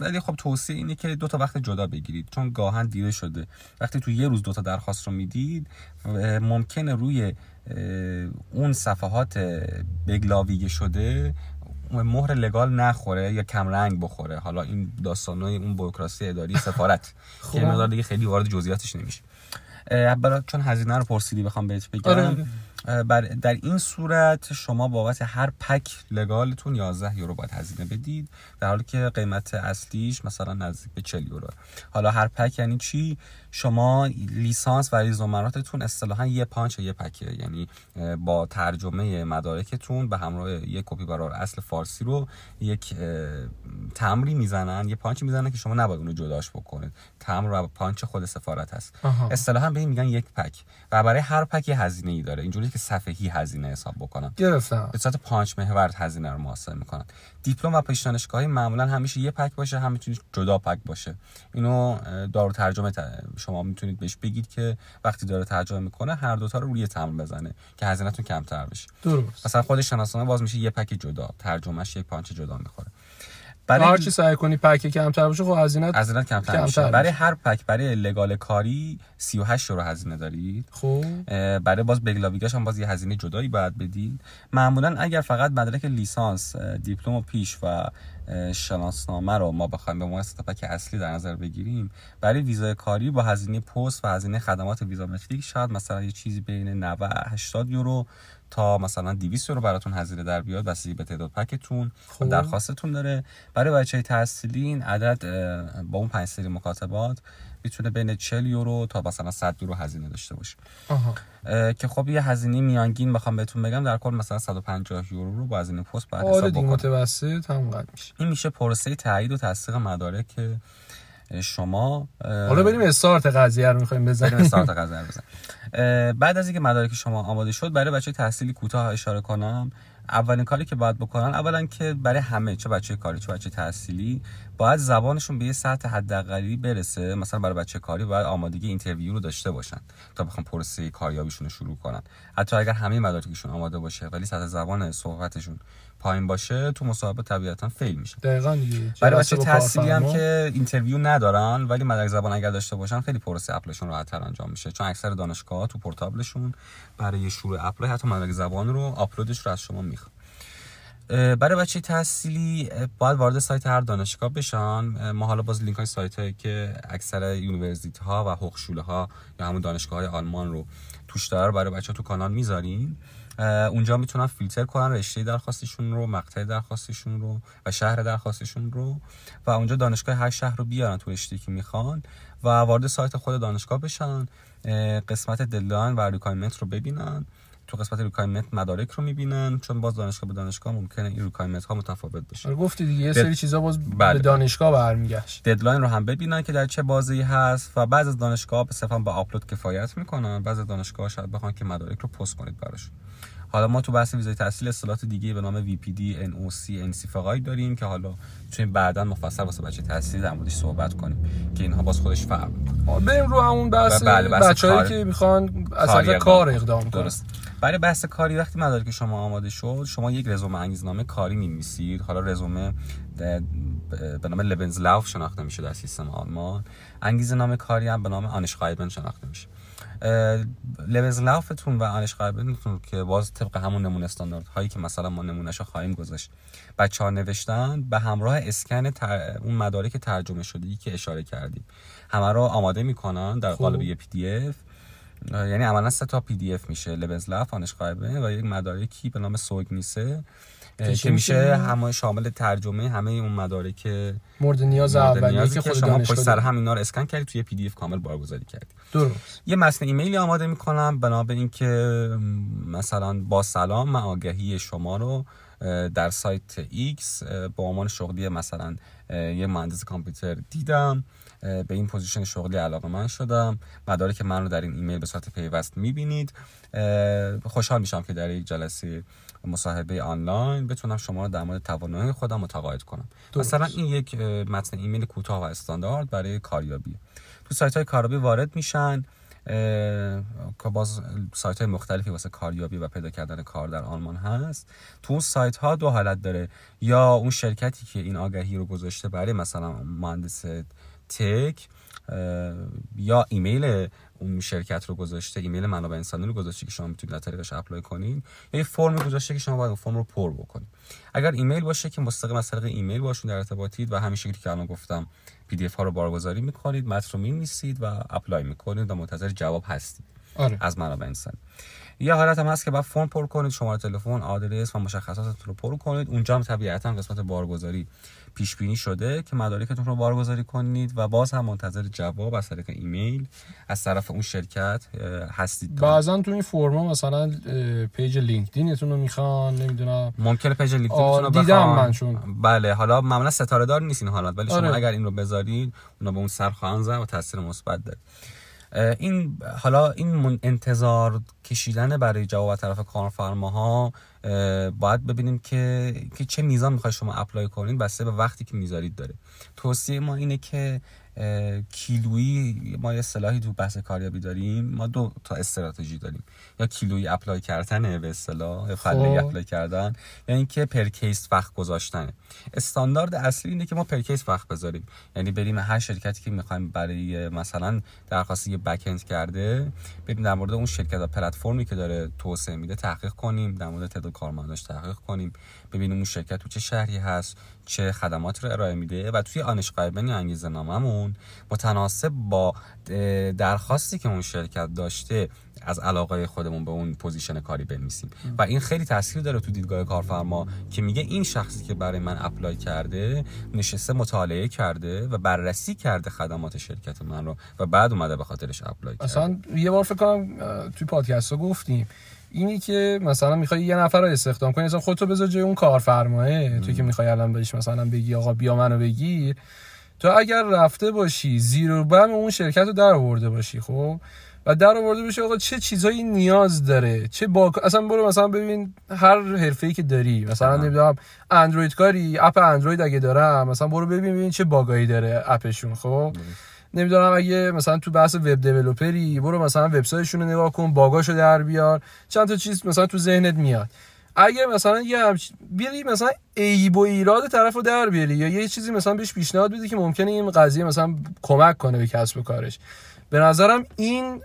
ولی خب توصیه اینه که دو تا وقت جدا بگیرید چون گاهن دیره شده. وقتی تو یه روز دو تا درخواست رو می‌دید ممکنه روی اون صفحات beglaubigte شده مهر legal نخوره یا کم رنگ بخوره. حالا این داستانای اون بوروکراسی اداری سفارت خب. که مقدار دیگه خیلی وارد جزئیاتش نمیشه. برای چون هزینه رو پرسیدی بخوام بهت بگم. آره، آره. بر در این صورت شما بابت هر پک legal تون 11 یورو باید هزینه بدید در حالی که قیمت اصلیش مثلا نزدیک به 40 یورو حالا هر پک یعنی چی؟ شما لیسانس و ریزنمراتتون اصطلاحا یه پانچ یه پکه یعنی با ترجمه مدارکتون به همراه یک کپی برابر اصل فارسی رو یک تمبری می‌زنن یه پانچ می‌زنن که شما نباید اونو جداش بکنید. تمبر و پانچ خود سفارت هست. اصطلاحا به این میگن یک پک. و برای هر پک یه هزینه ای داره. اینجوری که صفحه‌ای هزینه حساب بکنن. گرفتم. به صورت پانچ محور هزینه رو محاسبه می‌کنن. دیپلم و پیش دانشگاهی معمولا همیشه یه پک باشه هم می‌تونید جدا پک باشه. اینو دارو ترجمه شما می‌تونید بهش بگید که وقتی داره ترجمه می‌کنه هر دوتا رو روی تمبر بزنه که هزینهتون کمتر بشه. درست. مثلا خود شناسنامه باز میشه یه پک جدا ترجمهش یک پانچ جدا می‌خوره. هر چی سعی کنی پک کمتر باشه خب هزینه هزینه کمتر, کمتر میشه. برای هر پک برای legal کاری 38 یورو هزینه دارید. خب. برای باز beglaubigte اش هم باز یه هزینه جدایی باید بدید. معمولا اگر فقط مدرک لیسانس دیپلم و پیش و شناسنامه رو ما بخوایم به عنوان ستاپک اصلی در نظر بگیریم برای ویزای کاری با هزینه پست و هزینه خدمات ویزامتریک شاید مثلا یه چیزی بین 90 80 یورو تا مثلا 200 یورو براتون هزینه در بیاد بستگی به تعداد پکتون و خب. درخواستتون داره. برای بچه تحصیلی این عدد با اون پنج سری مکاتبات می‌تونه بین 40 یورو تا مثلا 100 یورو هزینه داشته باشه. که خب یه هزینه میانگین بخوام بهتون بگم در کل مثلا 150 یورو رو با هزینه پست باید آره حساب بکنم متوسط همونقدر میشه. این میشه پروسه تایید و تصدیق مدارک شما حالا بریم استارت قضیه رو می‌خوایم بزنیم. استارت قضیه رو بزنیم. بعد از اینکه مدارک شما آماده شد برای بچه تحصیلی کوتاه اشاره کنم. اولین کاری که باید بکنن اولا که برای همه چه بچه کاری چه بچه تحصیلی باید زبانشون به یه سطح حداقلی برسه. مثلا برای بچه کاری باید آمادگی interview رو داشته باشن تا بخوام پروسه کاریابیشون رو شروع کنن. حتی اگر همه مدارکشون آماده باشه ولی سطح زبان صحبتشون پایین باشه تو مصاحبه طبیعتا fail میشه. دقیقا دیگه. برای بچه تحصیلی هم. که interview ندارن ولی مدرک زبان اگر داشته باشن خیلی پروسه apply شون راحت‌تر انجام میشه. چون اکثر دانشگاه تو پورتابلشون برای شروع apply حتی مدرک زبان رو آپلودش رو از شما می‌خوان. برای بچه تحصیلی باید وارد سایت هر دانشگاه بشن. ما حالا باز لینک های سایت هایی که اکثر university ها و هوخشوله ها یا همون دانشگاه های آلمان رو توش داره رو برای بچه تو کانال می‌ذاریم. اونجا می‌تونن فیلتر کنن رشته درخواستشون رو مقطع درخواستشون رو و شهر درخواستشون رو. و اونجا دانشگاه هر شهر رو بیارن تو رشته که می‌خوان و وارد سایت خود دانشگاه بشن. قسمت deadline و requirement رو ببینن. تو قسمت requirement مدارک رو می‌بینن. چون باز دانشگاه به دانشگاه ممکنه این requirement ها متفاوت بشه. آره گفتی دیگه یه سری چیزا باز بله. به دانشگاه برمیگشت. deadline رو هم ببینن که در چه بازی هست و بعض از دانشگاه به صرفا با آپلود کفایت می‌کنن. بعض از دانشگاه شاید بخوان که مدارک رو پست کنید براش. حالا ما تو بحث ویزای تحصیل اصطلاحات دیگه به نام VPD, NOC, فقای داریم که حالا می‌تونیم بعدا مفصل واسه بچه تحصیلی در موردش صحبت کنیم که اینها باز خودش فرق می‌کنه بریم رو همون بحث, بله، بحث بچه‌ای کار. که می‌خوان اصلا کاری کار اقدام کنن. درست. برای بحث کاری وقتی مدارک شما آماده شد شما یک رزومه انگیزنامه کاری می‌نویسید. حالا رزومه به نام لبنزلاف شناخته میشه در سیستم آلمان. انگیزه نام کاری هم به نام آنشخایبن شناخته میشه. Lebenslauf تون و Anschreiben تون که باز طبق همون نمونه استاندارد هایی که مثلا ما نمونهشو خواهیم گذاشت. بچه ها نوشتن به همراه اسکن تر... اون مدارک ترجمه شده که اشاره کردیم. همه رو آماده می‌کنن در خب. قالب یه پی دی اف. یعنی عملا سه تا پی دی اف میشه. Lebenslauf Anschreiben و یک مدارکی به نام Zeugnisse. که که میشه؟ همه شامل ترجمه همه اون مدارک مورد نیاز اولیه نیازی که که خود شما پشت سر. هم اینا رو اسکن کردید توی پی دی اف کامل بارگذاری کردید درست. یه متن ایمیلی آماده می‌کنم بنا به اینکه مثلا با سلام من آگهی شما رو در سایت X اه، به عنوان شغلی مثلا یه مهندس کامپیوتر دیدم به این position شغلی علاقه‌مند شدم. مدارک من رو در این ایمیل به صورت پیوست می‌بینید. خوشحال میشم که در یک جلسه مصاحبه آنلاین بتونم شما رو در مورد توانایی خودم متقاعد کنم. درست. مثلا این یک متن ایمیل کوتاه و استاندارد برای کاریابی. تو سایت های کاریابی وارد میشن که باز سایت های مختلفی واسه کاریابی و پیدا کردن کار در آلمان هست. تو اون سایت ها دو حالت داره. یا اون شرکتی که این آگهی رو گذاشته برای مثلا مهندس تک یا ایمیل اون شرکت رو گذاشته ایمیل منابع انسانی رو گذاشته که شما می‌تونید از طریقش apply کنین یا یه فرمی گذاشته که شما باید اون فرم رو پر بکنید. اگر ایمیل باشه که مستقیم از طریق ایمیل باشون در ارتباطید و همین شکلی که الان گفتم پی دی اف ها رو بارگذاری می‌کنید متن رو می‌نویسید و apply می‌کنید و منتظر جواب هستید آره. از منابع انسانی. یه حالت هم هست که باید فرم پر کنید شماره تلفن آدرس و مشخصاتتون رو پر کنید. اونجا هم طبیعتا قسمت بارگذاری پیش بینی شده که مدارکتون رو بارگذاری کنید و باز هم منتظر جواب از طریق ایمیل از طرف اون شرکت هستید بعضا تو این فرما مثلا page LinkedIn تون رو می‌خوان نمی‌دونم ممکنه page آه، LinkedIn رو دیدم. من چون. بله حالا معمولا ستاره دار نیست این حالت ولی شما آره. اگر این رو بذارید اونا به اون سر خواهند زد و تاثیر مثبت داره این حالا این انتظار کشیدن برای جواب طرف کارفرماها اه، باید ببینیم که که چه میزان می‌خوای شما apply کنید بسته به وقتی که می‌ذارید داره. توصیه ما اینه که کیلویی ما یه اصطلاحی تو بحث کاریابی داریم. ما دو تا استراتژی داریم. یا کیلویی apply کردنه به اصطلاح فله خب. apply کردن یا اینکه per case وقت گذاشتنه استاندارد اصلی اینه که ما per case وقت بذاریم. یعنی بریم هر شرکتی که می‌خوایم برای مثلا درخواست یه backend کرده بریم در مورد اون شرکت و پلتفرمی که داره توسعه میده تحقیق کنیم در مورد تعداد کارمنداش تحقیق کنیم. ببینیم اون شرکت تو چه شهری هست چه خدمات رو ارائه میده و توی Anschreiben یا انگیزه ناممون متناسب با درخواستی که اون شرکت داشته از علاقه خودمون به اون position کاری بنویسیم. و این خیلی تاثیر داره تو دیدگاه کارفرما که میگه این شخصی که برای من apply کرده نشسته مطالعه کرده و بررسی کرده خدمات شرکت من رو و بعد اومده به خاطرش apply کرده. اصلا یه بار فکر کنم توی پادکست ها گفتیم. اینی که مثلا می‌خوای یه نفر رو استخدام کنی اصلا خودتو بذار جای اون کارفرماه تو که می‌خوای الان بهش مثلا بگی آقا بیا منو بگیر تو اگر رفته باشی زیر و بم اون شرکت رو در آورده باشی خب؟ و در آورده باشی آقا چه چیزایی نیاز داره؟ چه با اصلا برو مثلا ببین هر حرفه‌ای که داری مثلا. نمی‌دونم اندروید کاری اپ اندروید اگه دارم مثلا برو ببین ببین چه باگایی داره اپشون خب؟ نمی‌دونم اگه مثلا تو بحث وب دیولپری برو مثلا وبسایتشون رو نگاه کن باگاشو در بیار چند تا چیز مثلا تو ذهنت میاد. اگه مثلا یه همچ- بیاری مثلا عیب و ایراد طرف رو در بیاری یا یه چیزی مثلا بهش پیشنهاد بدی که ممکنه این قضیه مثلا کمک کنه به کسب و کارش. به نظرم این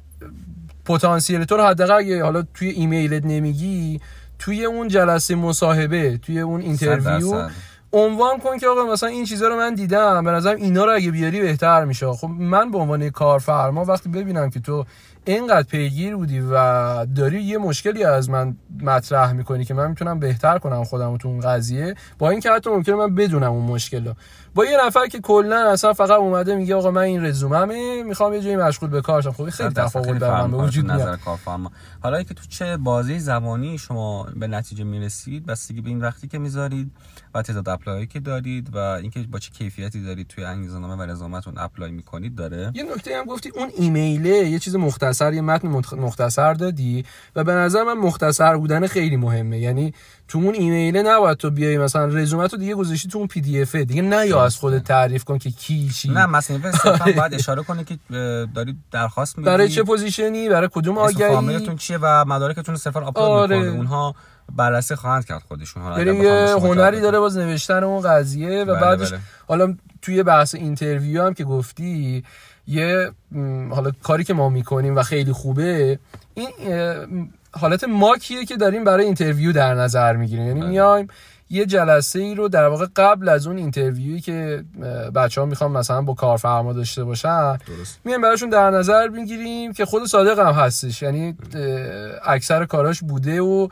پتانسیل تو رو حداقل اگه حالا توی ایمیلت نمیگی توی اون جلسه مصاحبه توی اون interview. عنوان کن که آقا مثلا این چیزا رو من دیدم به نظرم اینا رو اگه بیاری بهتر میشه خب من به عنوان کارفرما وقتی ببینم که تو اینقدر پیگیر بودی و داری یه مشکلی از من مطرح می‌کنی که من می‌تونم بهتر کنم خودم تو اون قضیه با اینکه حتی ممکنه من بدونم اون مشکل رو با یه نفر که کلا اصلا فقط اومده میگه آقا من این رزوممه می‌خوام یه جایی مشغول به کار شم. خب خیلی تفاوت من به وجود میاد. حالا که تو چه بازه زمانی شما به نتیجه می‌رسید بستگی به این وقتی که می‌ذارید و تعداد apply که دارید و اینکه با چه کیفیتی دارید توی انگیزه‌نامه و رزومتون apply می‌کنید داره؟ یه نکته هم گفتی اون ایمیله یه چیز مختصر یه متن مختصر دادی و به نظر من مختصر بودن خیلی مهمه. یعنی تو اون ایمیله نباید تو بیای مثلا رزومه تو دیگه گذاشتی تو اون PDF دیگه نه یا از خودت تعریف کن که کی چی. نه مثلا باید اشاره کنه که دارید درخواست می‌دید برای چه position ی؟ برای کدوم آگهی؟ چیه و مدارکتون صرفا آپلود آره. اونها بررسی خواهند کرد خودشون. حالا یعنی یه هنری داره باز نوشتن اون قضیه و بله بعدش بله. حالا توی بحث interview هم که گفتی یه حالا کاری که ما می‌کنیم و خیلی خوبه این حالت mock یه که داریم برای interview در نظر می‌گیریم. یعنی بله. میایم یه جلسه ای رو در واقع قبل از اون interview یی که بچه ها می‌خوام مثلا با کارفرما داشته باشن میایم براشون در نظر می‌گیریم که خود صادق هم هستش. یعنی اکثر کاراش بوده و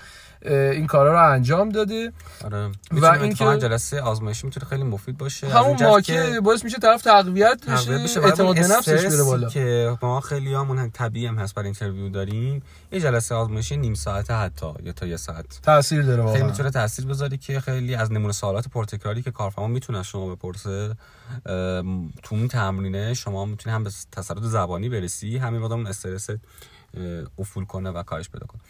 این کارا رو انجام داده. آره. و این که جلسه آزمایشی می‌تونه خیلی مفید باشه. همون mock ه باعث میشه طرف تقویت بشه اعتماد به نفسش بره بالا. که ما خیلی همون طبیعی هم هست برای interview داریم. یه جلسه آزمایشی نیم ساعته حتی یا تا یه ساعت. تاثیر داره واقعا. خیلی می‌تونه تاثیر بذاره که خیلی از نمونه سوالات پرتکراری که کارفرما می‌تونه شما بپرسه تو اون تمرینه شما می‌تونی هم به تسلط زبانی برسی همین بعد استرس افول کنه و کارش پیدا کنه.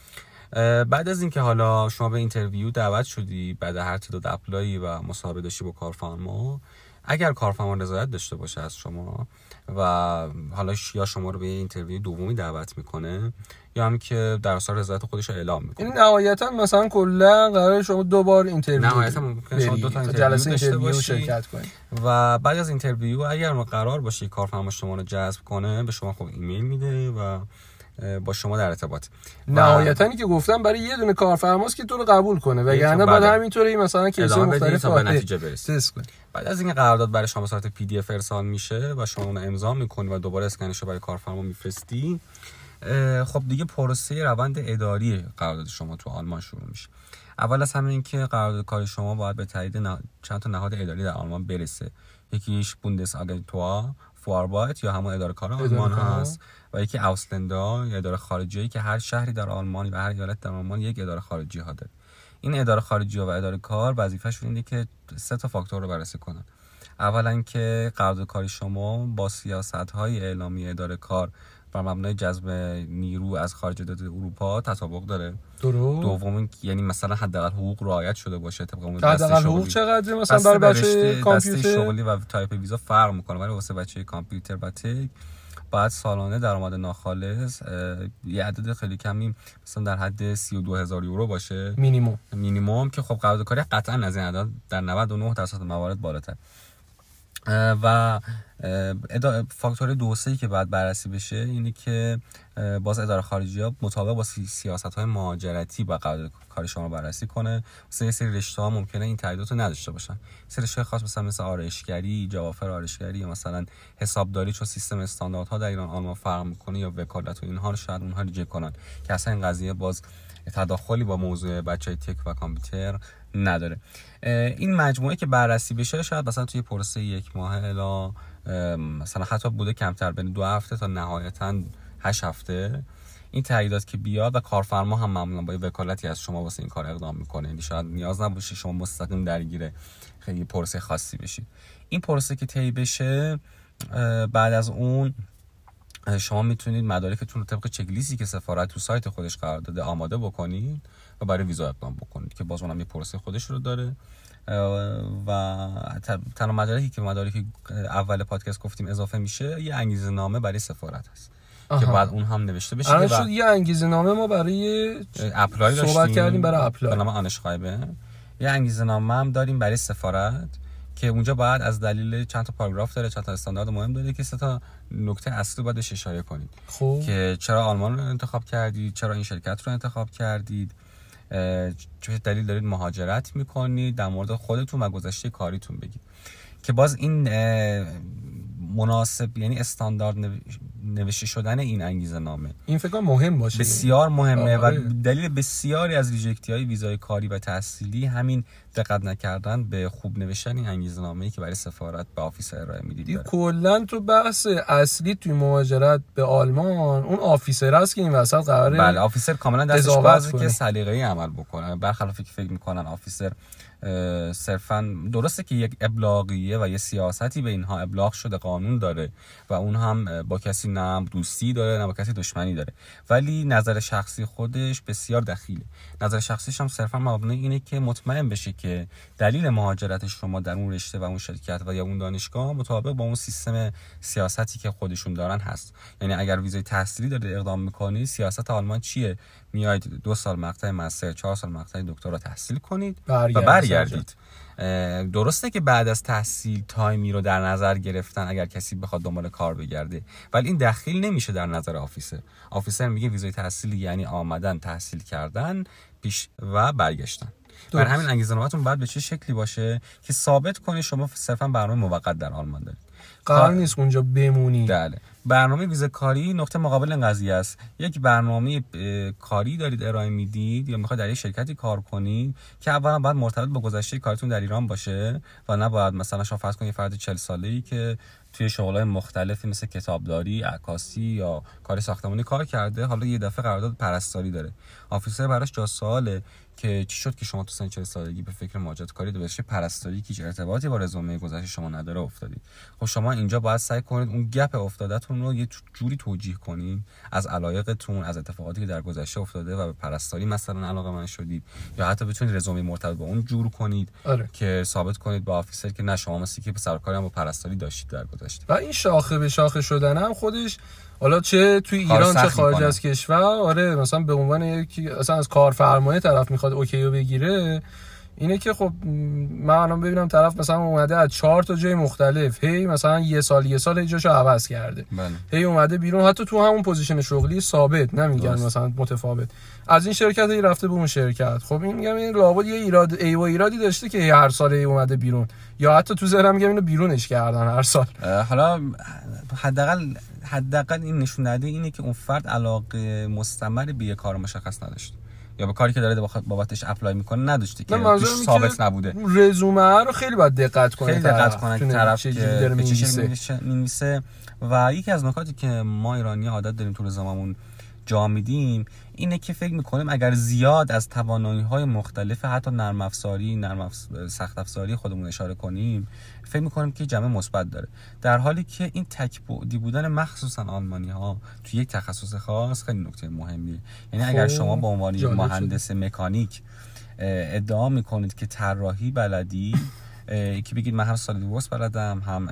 بعد از اینکه حالا شما به interview دعوت شدی بعد هر تعداد apply یی و مصاحبه داشتی با کارفرما اگر کارفرما رضایت داشته باشه از شما و حالا یا شما رو به interview دومی دعوت می‌کنه یا هم که در اصل رضایت خودش رو اعلام می‌کنه. این نهایتا مثلا کلا قرار شما دو بار interview نهایتا ممکنه شما دو تا interview داشته باشی. شرکت کنید و بعد از interview اگر قرار باشه کارفرما شما رو جذب کنه به شما خب ایمیل میده و با شما در ارتباط. نهایتا که گفتم برای یه دونه کارفرماست که تو رو قبول کنه. وگرنه بعد بله. همینطوری مثلا case مختلف به نتیجه برسید بعد از اینکه قرارداد برای شما صورت پی دی اف ارسال میشه و شما اون امضا می‌کنی و دوباره اسکنش رو برای کارفرما میفرستی خب دیگه پروسه روند اداری قرارداد شما تو آلمان شروع میشه. اول از همه اینکه قرارداد کار شما باید به تایید چند تا نهاد اداری در آلمان برسه. یکیش بوندس آگنتوا فواربایت یا همون اداره کار آلمان هست. و یکی اوسلندا یا اداره خارجی که هر شهری در آلمان و هر ایالت در آلمان یک اداره خارجی ها داره. این اداره خارجی و اداره کار وظیفه‌شون اینه که سه تا فاکتور رو بررسی کنن. اولا که قرارداد کاری شما با سیاست های اعلامی اداره کار بر مبنای جذب نیرو از خارج اروپا تطابق داره. درست. دوم یعنی مثلا حداقل حقوق رعایت شده باشه طبق اون حداقل حقوق چقدر مثلا برای بچه کامپیوتر؟ شغلی و تایپ ویزا فرق می‌کنه ولی واسه بچه کامپیوتر و tech بعد سالانه درآمد ناخالص یه عدد خیلی کمی مثلا در حد 32 هزار یورو باشه. مینیمم مینیمم که خب قراردادکاری قطعا از این عدد در 99 درصد موارد بالاتر. و فاکتور دو که باید بررسی بشه اینه که باز اداره خارجی ها مطابق با سیاست های مهاجرتی با کار شما بررسی کنه. مثلا سری رشته ها ممکنه این تاییدات رو نداشته باشن. سری رشته خاص مثلا مثل آرایشگری جوافر آرایشگری یا مثلا حسابداری چون سیستم استانداردها در ایران آلمان فرق می‌کنه یا وکالت و اینها رو شاید اونها reject کنن. که اصلا این قضیه باز تداخلی با موضوع بچه های tech و کامپیوتر نداره. این مجموعه که بررسی بشه شاید مثلا توی پروسه یک ماه الا مثلا حتی بوده کمتر بین دو هفته تا نهایتا هشت هفته. این تاییدات که بیاد و کارفرما هم معمولا با وکالتی از شما واسه این کار اقدام می‌کنه. یعنی شاید نیاز نباشه شما مستقیم درگیر خیلی پروسه خاصی بشید این پروسه که طی بشه بعد از اون شما می‌تونید مدارکتون رو طبق چکلیستی که سفارت تو سایت خودش قرار داده آماده بکنید. و برای ویزا اقدام بکنید که باز اونم یه پروسه خودش رو داره. و تنها مدارکی که مدارکی اول پادکست گفتیم اضافه میشه یه انگیزه نامه برای سفارت هست. که بعد اون هم نوشته بشه الان شد یه انگیزه نامه ما برای apply صحبت کردیم برای apply. به نام Anschreiben ه یه انگیزه نامه هم داریم برای سفارت که اونجا باید از دلیل چند تا پاراگراف داره چند تا استاندارد مهم داره که سه تا نکته اصلی باید اشاره کنید. خوب. که چرا آلمان رو انتخاب کردید چرا این شرکت رو انتخاب کردید. چه دلیل دارید مهاجرت می‌کنید؟ در مورد خودتون و گذشته کاریتون بگید. که باز این مناسب یعنی استاندارد نوشته شدن این انگیزه نامه. این فکر مهم باشه. بسیار مهمه و دلیل بسیاری از reject ی های ویزای کاری و تحصیلی همین دقت نکردن به خوب نوشتن این انگیزه نامه ای که برای سفارت به officer ارائه می‌دید کلا تو بحث اصلی توی مهاجرت به آلمان اون officer است که این وسط قراره بله officer کاملا دستش بازه که سلیقه‌ای عمل بکنه. برخلاف که فکر می‌کنن officer صرفا درسته که یک ابلاغیه و یه سیاستی به اینها ابلاغ شده قانون داره و اون هم با کسی نه دوستی داره نه با کسی دشمنی داره. ولی نظر شخصی خودش بسیار دخیله. نظر شخصیش هم صرفا مبنی اینه که مطمئن بشه که دلیل مهاجرت شما در اون رشته و اون شرکت و یا اون دانشگاه مطابق با اون سیستم سیاستی که خودشون دارن هست. یعنی اگر ویزای تحصیلی داره اقدام می‌کنی سیاست آلمان چیه؟ میاید دو سال مقطع مستر چهار سال مقطع دکترا تحصیل کنید و برگردید. درسته که بعد از تحصیل تایمی رو در نظر گرفتن اگر کسی بخواد دنبال کار بگرده ولی این دخیل نمیشه در نظر آفیسر. آفیسر میگه ویزای تحصیل یعنی آمدن تحصیل کردن پیش و برگشتن. بر همین انگیزه نامتون باید به چه شکلی باشه که ثابت کنه شما صرفا برنامه موقت در آلمان دارید. قرار نیست اونجا بمونی. بله. برنامه ویزا کاری نقطه مقابل این قضیه است. یک برنامه کاری دارید ارائه می‌دید یا می‌خواید در یک شرکتی کار کنید که اولا باید مرتبط با گذشته کارتون در ایران باشه و نباید مثلا شما فرض کنید فرد 40 ساله ای که توی شغلای مختلفی مثل کتابداری، عکاسی یا کار ساختمانی کار کرده حالا یه دفعه قرارداد پرستاری داره. آفیسر براش جا سواله. که چی شد که شما تو سن 40 سالگی به فکر مهاجرت کاری به پرستاری که هیچ ارتباطی با رزومه گذشته شما نداره افتادید خب شما اینجا باید سعی کنید اون گپ افتادتون رو یه جوری توجیه کنید از علایقتون از اتفاقاتی که در گذشته افتاده و به پرستاری مثلا علاقه من شدید یا حتی بتونید رزومه مرتبط با اون جور کنید آره. که ثابت کنید به officer که نه شما مثل که سر و کاری هم با پرستاری داشتید در گذشته و این شاخه به شاخه شدن هم خودش حالا چه توی ایران چه خارج از کشور؟ آره مثلا به عنوان یکی اصلا از کارفرمای طرف می‌خواد OK رو بگیره اینه که خب من الان ببینم طرف مثلا اومده از چهار تا جای مختلف هی مثلا یه سال یه سال جاشو عوض کرده. بله. هی اومده بیرون حتی تو همون position شغلی ثابت نمیگن مثلا متفاوت. از این شرکت هی رفته به اون شرکت. خب این میگم این لابد یه ایراد ای و ایرادی داشته که هر سال ای اومده بیرون. یا حتی تو ذهنم میگم اینو بیرونش کردن هر سال. حالا حداقل حداقل این نشون داده اینه که اون فرد علاقه مستمر به یه کار مشخص نداشته. یا به کاری که داره بابتش اپلای می‌کنه نداشته که توش ثابت نبوده. رزومه رو خیلی باید دقت کنه خیلی دقت کنه که طرف به می‌نویسه. و یکی از نکاتی که ما ایرانی عادت داریم تو رزوممون جا میدیم اینه که فکر می‌کنیم اگر زیاد از توانایی های مختلف حتی نرم افزاری نرم سخت افزاری خودمون اشاره کنیم فکر می‌کنیم که جمع مثبت داره. در حالی که این تک بعدی بودن مخصوصا آلمانی ها توی یک تخصص خاص خیلی نکته مهمیه. یعنی اگر خب، شما به عنوان مهندس مکانیک ادعا می‌کنید که طراحی بلدی که بگید من هم سالیدورس بلدم هم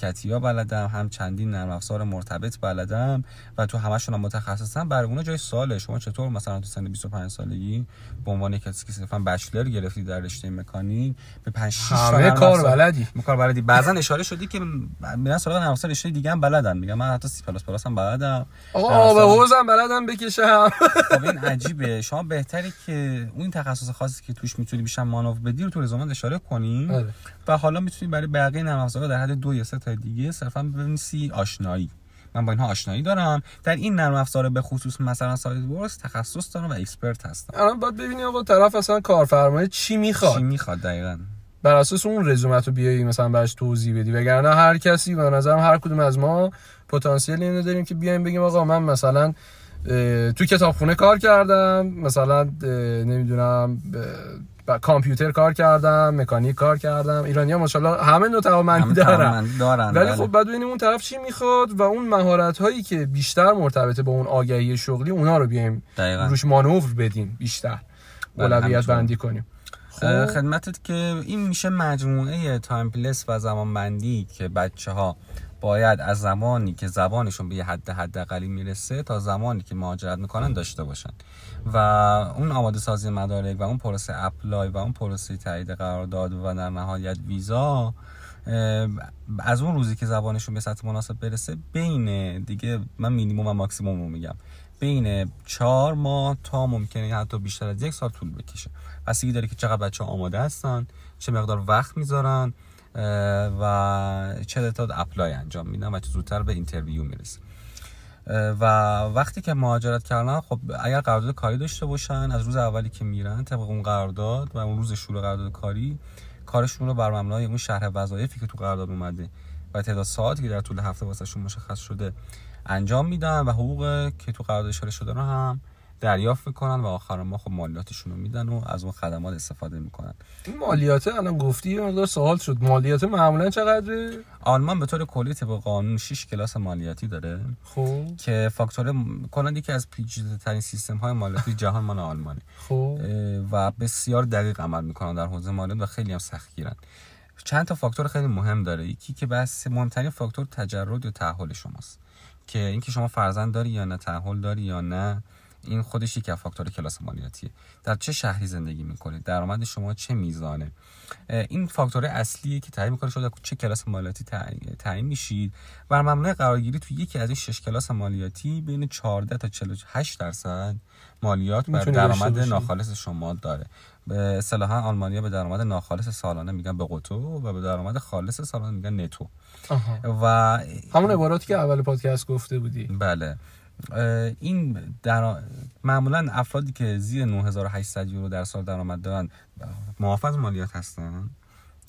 CATIA بلدم هم چندین نرم افزار مرتبط بلدم و تو همشون هم متخصصم. برای اون جای سواله. شما چطور مثلا تو سن 25 سالگی به عنوان کسی که صرفا bachelor گرفتی در رشته مکانیک به 5 6 سال کار بلدی. کار بلدی. بعضا اشاره شدی که میرن سراغ نرم افزار رشته دیگه هم بلدن. میگم من حتی C plus plus هم بلدم. آقا به حوزم بلدم بکشم. خب این عجیبه. شما بهتره که اون تخصص خاصی که توش می‌تونی بیشتر مانور بدی رو تو رزومه اشاره کنی آره. و حالا می‌تونی برای بقیه نرم افزارها در حد دو یا سه دیگه صرفا بنویسی آشنایی. من با اینها آشنایی دارم. در این نرم افزار به خصوص مثلا SolidWorks تخصص دارم و expert هستم. الان باید ببینی آقا طرف اصلا کارفرمای چی می‌خواد. چی می‌خواد دقیقاً؟ بر اساس اون رزومت رو بیایی مثلا براش توضیح بدی. وگرنه هر کسی به نظرم هر کدوم از ما پتانسیل اینو داریم که بیایم بگیم آقا من مثلا تو کتابخونه کار کردم. مثلا نمی‌دونم کامپیوتر کار کردم مکانیک کار کردم. ایرانی ها ماشاءالله همه نوع توانمندی دارن, دارن ولی خب بعد ببینیم اون طرف چی می‌خواد و اون مهارت هایی که بیشتر مرتبط با اون آگهی شغلی اونا رو بیایم روش مانور بدیم بیشتر. بله، اولویت بندی کنیم. خب. خدمتت که این میشه مجموعه time plan و زمان بندی که بچه ها باید از زمانی که زبانشون به یه حد حداقلی می‌رسه تا زمانی که مهاجرت می‌کنن داشته باشن. و اون آماده سازی مدارک و اون پروسه apply و اون پروسه تایید قرارداد و در نهایت ویزا از اون روزی که زبانشون به سطح مناسب برسه بین دیگه من مینیموم و ماکسیموم رو میگم. بین چهار ماه تا ممکنه حتی بیشتر از یک سال طول بکشه. بستگی داره که چقدر بچه آماده هستن چه مقدار وقت می‌ذارن و چه تعداد apply انجام میدن و چه زودتر به interview می‌رسه. و وقتی که مهاجرت کردن خب اگر قرارداد کاری داشته باشن از روز اولی که میرن طبق اون قرارداد و اون روز شروع قرارداد کاری کارشون رو بر مبنای اون شرح وظایفی که تو قرارداد اومده و تعداد ساعتی که در طول هفته واسهشون مشخص شده انجام میدن و حقوق که تو قرارداد اشاره شده رو هم دریافت می‌کنن و آخر ما خب مالیاتشون رو میدن و از اون خدمات استفاده می‌کنن. این مالیات الان گفتی یه مقدار سوال شد. مالیات معمولا چقدره؟ آلمان به طور کلی طبق قانون 6 کلاس مالیاتی داره. خب. که فاکتور کلا یکی از پیچیده ترین سیستم های مالیاتی جهان مال آلمانه. خب. و بسیار دقیق عمل می‌کنن در حوزه مالیات و خیلی هم سختگیرن. چند تا فاکتور خیلی مهم داره. یکی که بس مهمترین فاکتور تجرد یا تأهل شماست. که اینکه شما فرزند داری یا نه تأهل داری یا نه. این خودش یک فاکتور کلاس مالیاتیه در چه شهری زندگی می‌کنید درآمد شما چه میزانه؟ این فاکتور اصلیه که تعیین می‌کنه شما چه کلاس مالیاتی تعیین میشید و ممنوع قرارگیری تو یکی از این شش کلاس مالیاتی بین 14 تا 48 درصد مالیات بر درآمد ناخالص شما داره. به اصطلاحا آلمانیا به درآمد ناخالص سالانه میگن به قطو و به درآمد خالص سالانه میگن نتو. و همون عباراتی که اول پادکست گفته بودی. بله. این در معمولا افرادی که زیر 9800 یورو در سال درآمد دارن محافظ مالیات هستن.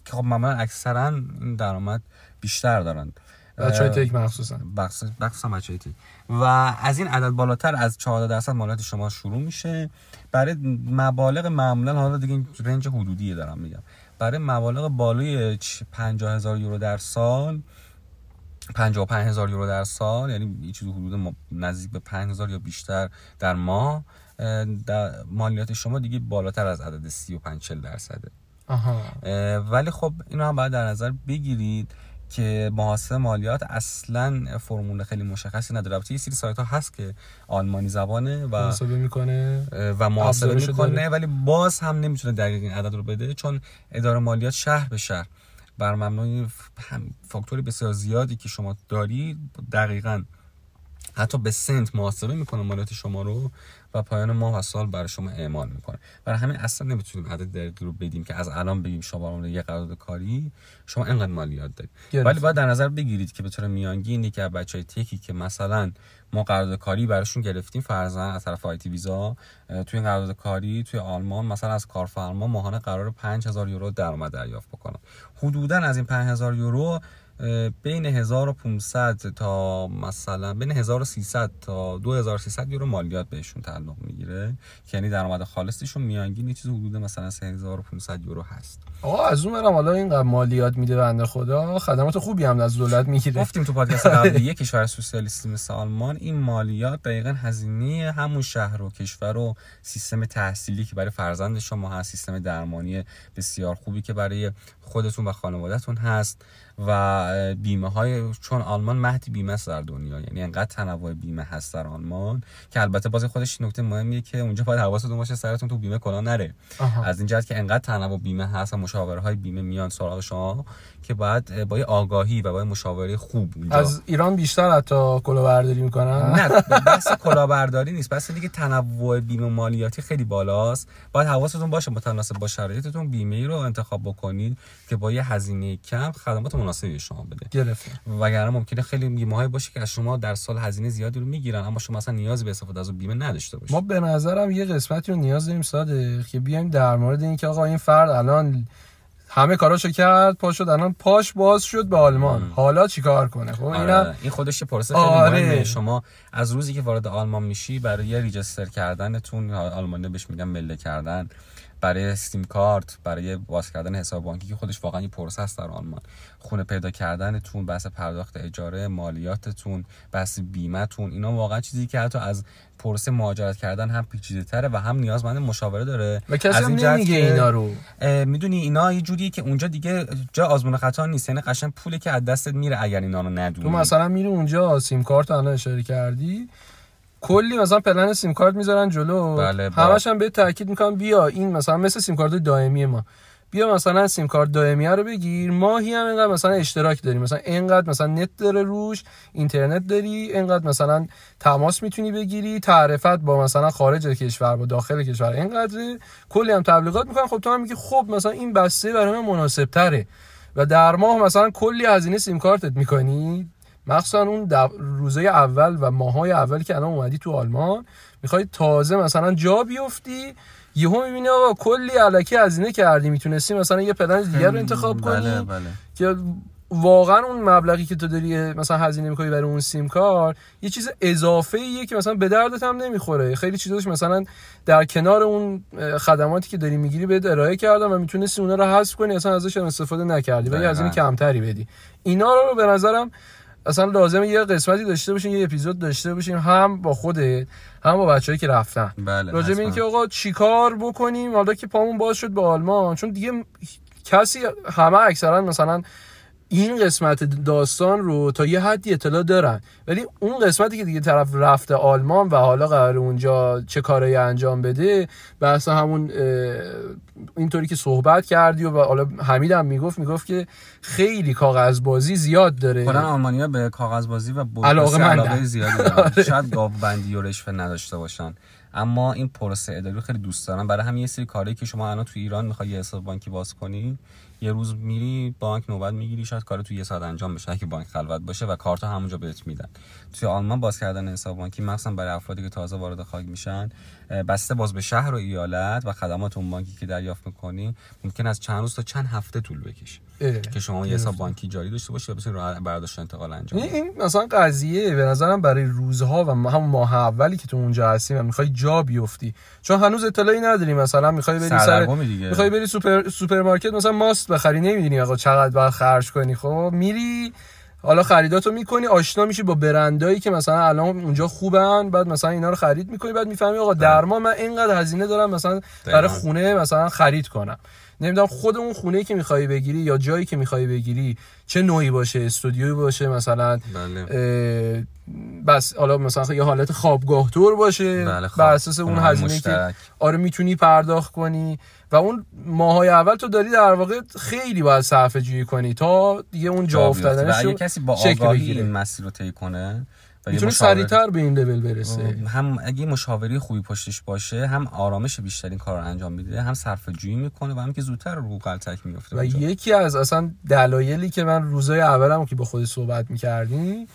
که خب معمولا اکثرا این درآمد بیشتر دارن. بچه های تک مخصوصا. بخصوصا بچه تک. و از این عدد بالاتر از 14 درصد مالیات شما شروع میشه. برای مبالغ معمولا حالا دیگه رنج حدودی دارم میگم. برای مبالغ بالای 50 هزار یورو در سال 55 هزار یورو در سال یعنی یه چیز حدود نزدیک به 5 هزار یا بیشتر در ماه. در مالیات شما دیگه بالاتر از عدد 35 40 درصده. ولی خب اینو هم باید در نظر بگیرید که محاسبه مالیات اصلا فرمول خیلی مشخصی نداره. البته یه سری سایت ها هست که آلمانی زبانه و محاسبه می‌کنه و محاسبه می‌کنه ولی باز هم نمی‌تونه دقیق این عدد رو بده چون اداره مالیات شهر به شهر. بر مبنای فاکتور بسیار زیادی که شما دارید دقیقا حتی به سنت محاسبه می‌کنه مالیات شما رو و پایان ماه و سال برای شما اعمال می‌کنه. برای همین اصلا نمی‌تونیم عدد دقیقی رو بدیم که از الان بگیم شما یه قرارداد کاری شما اینقدر مالیات دارید. ولی باید در نظر بگیرید که به طور میانگینی که بچه های تکی که مثلا ما قرارداد کاری براشون گرفتیم فرزن از طرف آیتی ویزا توی این قرارداد کاری توی آلمان مثلا از کارفرما ماهانه قرار 5000 یورو درآمد دریافت بکنن. حدودا از این 5000 یورو بین 1500 تا مثلا بین 1300 تا 2300 یورو مالیات بهشون تعلق می‌گیره. که یعنی درآمد خالصشون میانگین چیز حدود مثلا 3500 یورو هست. آقا از اون برم حالا اینقدر مالیات میده بنده خدا. خدمات خوبی هم از دولت می‌گیره. گفتیم تو پادکست قبلی یک کشور سوسیالیستی مثل آلمان این مالیات دقیقا هزینه همون شهر و کشور و سیستم تحصیلی که برای فرزند شما هست سیستم درمانی بسیار خوبی که برای خودتون و خانوادهتون هست. و بیمه های چون آلمان مهدی بیمه است در دنیا. یعنی انقدر تنوع بیمه هست در آلمان که البته باز خودش نکته مهمیه که اونجا باید حواستون باشه سرتون تو بیمه کلا نره. از این جهت که انقدر تنوع بیمه هست و مشاوره های بیمه میان سراغ شما که باید با آگاهی و با مشاوره خوب اونجا. از ایران بیشتر حتی کلاهبرداری می‌کنن؟ نه بحث کلاهبرداری نیست. بس دیگه تنوع بیمه مالیاتی خیلی بالاست. باید حواستون باشه متناسب با شرایطتون بیمه ای رو انتخاب بکنید که با یه هزینه کم خدمات مناسبی شما بده. گرفت. وگرنه ممکنه خیلی بیمه های باشه که از شما در سال هزینه زیادی رو می‌گیرن اما شما اصلا نیاز به استفاده از اون بیمه نداشته باشید. ما به نظرم یه قسمتی رو نیاز داریم صادق که بیایم در مورد اینکه آقا این فرد الان همه کاراشو کرد پا شد الان پاش باز شد به آلمان. ام. حالا چیکار کنه؟ خب آره. این خودش پروسه خیلی آره. مهمه. شما از روزی که وارد آلمان میشی برای ریجستر کردنتون آلمانی بهش میگن مله کردن. برای سیم کارت برای باز کردن حساب بانکی که خودش واقعا یه پروسه است در آلمان. خونه پیدا کردنتون بحث پرداخت اجاره مالیاتتون بحث بیمهتون اینا واقعا چیزی که حتی از پروسه مهاجرت کردن هم پیچیده تره و هم نیازمند مشاوره داره. و کسی هم نمیگه اینا رو. می‌دونی اینا یه جوریه که اونجا دیگه جا آزمون خطا نیست. یعنی قشنگ پولی که از دستت میره اگر اینا رو ندونی. تو مثلا میری اونجا سیم کارت الان اشاره کردی کلی مثلا پلن سیم کارت می‌ذارن جلو. بله همش هم به تاکید می‌کنن بیا این مثلا مثل سیم کارت دائمی ما. بیا مثلا سیم کارت دائمی رو بگیر. ماهی هم اینقدر مثلا اشتراک داری. مثلا اینقدر مثلا نت داره روش اینترنت داری اینقدر مثلا تماس می‌تونی بگیری تعرفت با مثلا خارج کشور با داخل کشور. اینقدر کلی هم تبلیغات می‌کنن. خب تو هم میگی خب مثلا این بسته برای من مناسب تره و در ماه مثلا کلی هزینه سیم کارتت می‌کنی؟ مخصوصا اون روزه اول و ماهای اول که الان اومدی تو آلمان می‌خوای تازه مثلا جا بیفتی یهو می‌بینی آقا کلی علکی هزینه کردی می‌تونستی مثلا یه پلن دیگر رو انتخاب کنی؟ بله. بله. که واقعا اون مبلغی که تو داری مثلا هزینه می‌کنی برای اون سیم کار یه چیز اضافه ایه که مثلا به دردت هم نمی‌خوره. خیلی چیزاش مثلا در کنار اون خدماتی که داری می‌گیری بهت ارائه کردن و می‌تونستی اونا رو حذف کنی اصلا ازش استفاده نکردی و یه هزینه کمتری بدی. اینا رو به نظرم اصلا لازمه یه قسمتی داشته باشیم یه اپیزود داشته باشیم هم با خودت هم با بچه‌ای که رفتن بله راجع به اینکه آقا چیکار بکنیم حالا که پامون باز شد به آلمان چون دیگه کسی همه اکثرا مثلا این قسمت داستان رو تا یه حدی اطلاع دارن. ولی اون قسمتی که دیگه طرف رفته آلمان و حالا قرار اونجا چه کارایی انجام بده بحث همون اینطوری که صحبت کردی و حالا حمید هم می‌گفت می‌گفت که خیلی کاغذبازی زیاد داره. کلا آلمانیا به کاغذبازی و علاقه, علاقه زیادی دارن. آره. شاید گاو بندی و رشوه نداشته باشن. اما این پروسه اداری خیلی دوست دارن برای همین یه سری کاری که شما الان تو ایران می‌خوای یه حساب بانکی باز کنی یه روز میری بانک نوبت می‌گیری شاید کار تو یه ساعت انجام بشه که بانک خلوت باشه و کارت همونجا بهت میدن. توی آلمان باز کردن حساب بانکی مثلا برای افرادی که تازه وارد خاک میشن بسته‌ باز به شهر و ایالت و خدمات اون بانکی که دریافت می‌کنی ممکن از چند روز تا چند هفته طول بکشه. که شما یه حساب بانکی جاری داشته باشی و بتونی برداشت انتقال انجام این مثلا قضیه به نظرم برای روزها و هم ماه اولی که تو اونجا هستی و می‌خوای جا بیفتی. چون هنوز اطلاعی نداری مثلا می‌خوای بری سر می‌خوای بری سوپر سوپرمارکت مثلا ماست بخری نمی‌دونی آقا چقدر باید خرج کنی خب؟ میری حالا خریداتو می‌کنی آشنا میشی با برندایی که مثلا الان اونجا خوبن بعد مثلا اینا رو خرید می‌کنی بعد می‌فهمی آقا در ماه من اینقدر هزینه دارم مثلا برای خونه مثلا خرید کنم. نمی‌دونم خود اون خونه که می‌خوای بگیری یا جایی که می‌خوای بگیری چه نوعی باشه استودیوی باشه مثلا بله. بس حالا مثلا یه حالت خوابگاه تور باشه بله بر اساس اون هزینه که آره می‌تونی پرداخت کنی. و اون ماهای اول تو داری در واقع خیلی باید صرفه جویی کنی تا دیگه اون جا افتادنش و کسی با آگاهی این مسیر رو طی کنه می‌تونه سریعتر به این لول برسه هم اگه مشاوری خوبی پشتش باشه هم آرامش بیشتر این کار رو انجام میده هم صرف جویی می‌کنه و هم که زودتر رو قلتک میفته و یکی از اصلا دلایلی که من روزای اولم که با خود صحبت می‌کردیم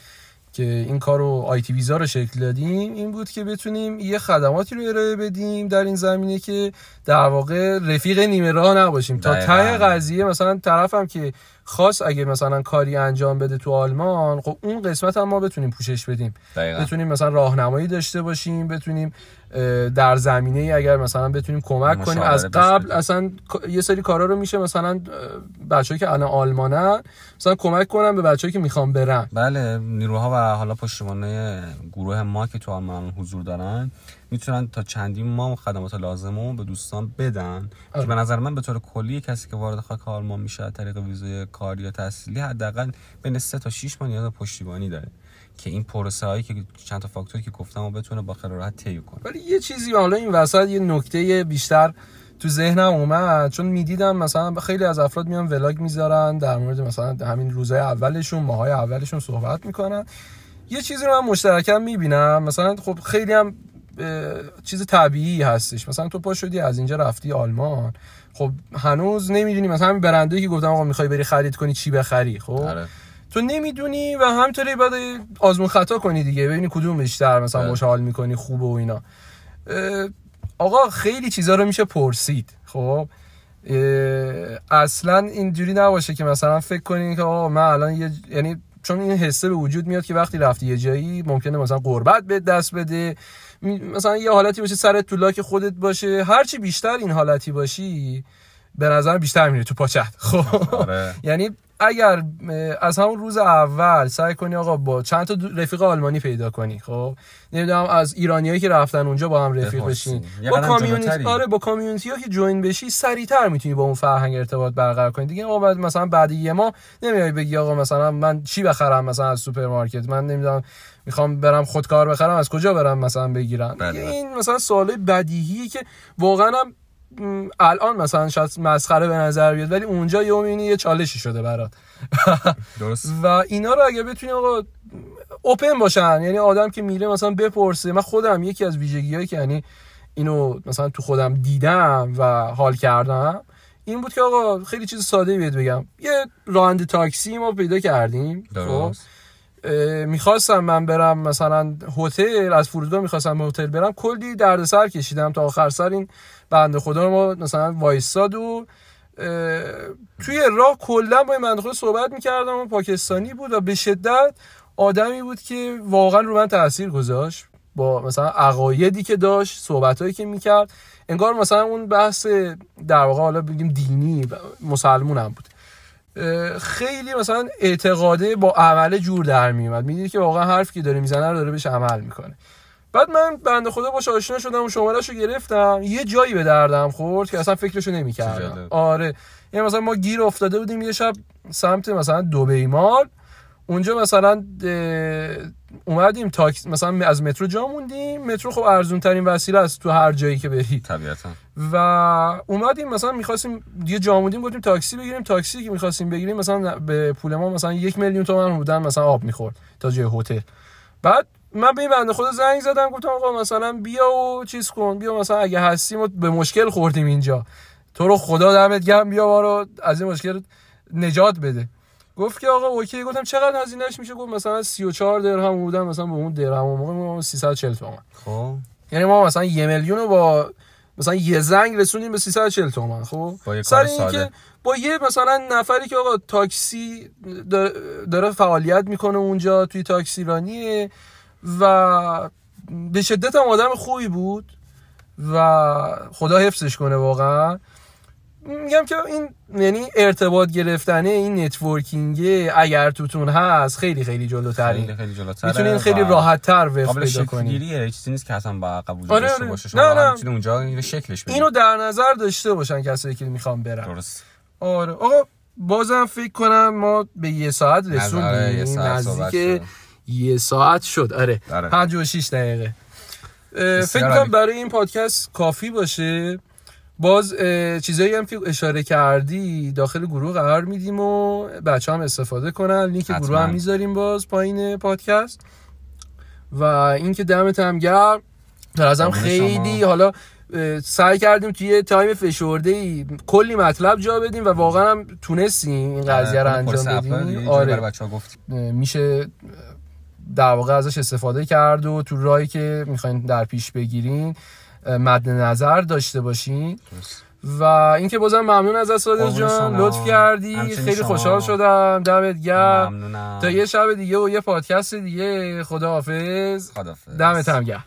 که این کار رو آیتی ویزا رو شکل دادیم این بود که بتونیم یه خدماتی رو ارائه بدیم در این زمینه که در واقع رفیق نیمه راه نباشیم. تا ته قضیه مثلا طرفم که خاص اگه مثلا کاری انجام بده تو آلمان خب اون قسمت هم ما بتونیم پوشش بدیم. دقیقا. بتونیم مثلا راهنمایی داشته باشیم بتونیم در زمینه اگر مثلا بتونیم کمک کنیم. از قبل اصلا یه سری کارا رو میشه مثلا بچه‌ای که الان آلمانن مثلا کمک کنم به بچه‌ای که می‌خوام برن. بله نیروها و حالا پشتیبانی گروه ما که تو آلمان حضور دارن می‌تونن تا چندین ماه خدمات لازمو به دوستان بدن. آره. که به نظر من به طور کلی کسی که وارد خاک آلمان میشه طریق ویزای کاری یا تحصیلی حداقل بین 3 تا 6 ماه نیاز پشتیبانی داره. که این پروسه هایی که چند تا فاکتوری که گفتم و بتونه با خیال راحت طی کنه. ولی یه چیزی حالا این وسط یه نکته بیشتر تو ذهنم اومد. چون می‌دیدم مثلا خیلی از افراد میان ولاگ می‌ذارن در مورد مثلا همین روزهای اولشون ماهای اولشون صحبت می‌کنن. یه چیزی رو من مشترکم می‌بینم. مثلا خب خیلی هم چیز طبیعی هستش. مثلا تو پا شدی از اینجا رفتی آلمان. خب هنوز نمی‌دونی مثلا همین برنده که گفتم آقا می‌خوای بری خرید کنی چی بخری خب؟ آره. تو نمی‌دونی و همینطوری بعد آزمون خطا کنی دیگه ببینی کدوم بیشتر مثلا بله. خوشحال می‌کنی خوبه و اینا. آقا خیلی چیزا رو میشه پرسید خب؟ اصلا اینجوری نباشه که مثلا فکر کنی که آقا من الان یه یعنی چون این حسه به وجود میاد که وقتی رفتی یه جایی ممکنه مثلا قربت به دست بده. مثلا یه حالتی باشه سر تو که خودت باشه هرچی بیشتر این حالتی باشی به نظر بیشتر میره تو پاچت خب. آره. یعنی اگر از همون روز اول سعی کنی آقا با چند تا رفیق آلمانی پیدا کنی خب. نمی‌دونم از ایرانیایی که رفتن اونجا با هم رفیق بشین. با community آره با community که join بشی سریعتر می‌تونی با اون فرهنگ ارتباط برقرار کنی. دیگه آقا مثلا بعد یه ماه نمیای بگی آقا مثلا من چی بخرم مثلا از سوپرمارکت؟ من نمی‌دونم می‌خوام برم خودکار بخرم از کجا برم مثلا بگیرم بله. این مثلا سوال بدیهی که واقعا هم الان مثلا شاید مسخره به نظر بیاد ولی اونجا یه می‌بینی یه چالشی شده برات. درست. و اینا رو اگه بتونی آقا اوپن باشن یعنی آدم که میره مثلا بپرسه. من خودم یکی از ویژگیهایی که یعنی اینو مثلا تو خودم دیدم و حال کردم این بود که آقا خیلی چیز ساده بهت بگم. یه راننده تاکسی ما پیدا کردیم خب؟ درست. می‌خواستم من برم مثلا هتل از فرودگاه می‌خواستم به هتل برم. کلی دردسر کشیدم تا آخر سر این بنده خدا ما مثلا وایستاد و توی راه کلا با این بنده خدا صحبت می‌کردم و پاکستانی بود و به شدت آدمی بود که واقعا رو من تاثیر گذاشت با مثلا عقایدی که داشت صحبتهایی که می‌کرد. انگار مثلا اون بحث در واقع حالا بگیم دینی مسلمون هم بود. خیلی مثلا اعتقاده با عمل جور در میومد. می‌دید که واقعا حرفی که داره می‌زنه رو داره بهش عمل می‌کنه. بعد من بنده خدا باش آشنا شدم و شمارهشو گرفتم. یه جایی به دردم خورد که اصلا فکرشو نمی‌کردم. آره. یعنی مثلا ما گیر افتاده بودیم یه شب سمت مثلا دبی مال. اونجا مثلا اومدیم تاکس مثلا از مترو جا موندیم. مترو خب ارزون ترین وسیله است تو هر جایی که بری. طبیعتا. و اومدیم مثلا می‌خواستیم یه جامودیم گفتیم تاکسی بگیریم. تاکسی که می‌خواستیم بگیریم مثلا به پول ما مثلا یک میلیون تومن بودن مثلا آب می‌خورد تا جای هتل. بعد من به این بنده خدا زنگ زدم گفتم آقا مثلا بیا و چیز کن بیا مثلا اگه هستیم و به مشکل خوردیم اینجا. تو رو خدا دمت گرم بیا ما رو از این مشکل نجات بده. گفت که آقا اوکی. گفتم چقدر هزینهش میشه؟ گفت مثلا 34 درهم بودن مثلا به اون درهم اون موقع ما 340 تومن خب. یعنی ما مثلا یه میلیون رو با مثلا یه زنگ رسوندیم به 340 تومن خب؟ با سر کار این ساده. که با یه مثلا نفری که آقا تاکسی داره, فعالیت می‌کنه اونجا توی تاکسیرانیه و به شدت هم آدم خوبی بود و خدا حفظش کنه واقعا. میگم که این یعنی ارتباط گرفتنه این نتورکینگ اگر توتون هست خیلی خیلی خیلی جلوتره. خیلی جلوتره می‌تونین خیلی راحت تر وفق قابل پیدا کنید گیریه چیزی نیست که اصلا با قبول آره، داشته آره. باشه. نه، شما نه. می‌تونید اونجا اینو شکلش بدید. اینو در نظر داشته باشن کسایی که می‌خوام برن. درست. آره. آقا بازم فکر کنم ما به یه ساعت آره، رسوندیم. یه ساعت صحبت نزدیک یه ساعت شد. آره. آره. پنج و شیش دقیقه. فکر کنم. برای این پادکست کافی باشه. باز چیزایی هم که اشاره کردی داخل گروه قرار میدیم و بچه هم استفاده کنن. لینک حتما. گروه هم می‌ذاریم باز پایین پادکست. و اینکه دمت هم گرم. در ازم خیلی شما. حالا سعی کردیم توی یه time فشرده ای کلی مطلب جا بدیم و واقعا هم تونستیم این قضیه رو انجام بدیم. آره آره. بچه ها گفت اه، میشه در واقع ازش استفاده کرد و تو راهی که می‌خواین در پیش بگیرین مد نظر داشته باشین. و اینکه بازم ممنون از قربون جان. لطف کردی. خیلی. خوشحال شدم. دمت گرم. تا یه شب دیگه و یه پادکست دیگه. خداحافظ. خدافظ دمت هم گرم.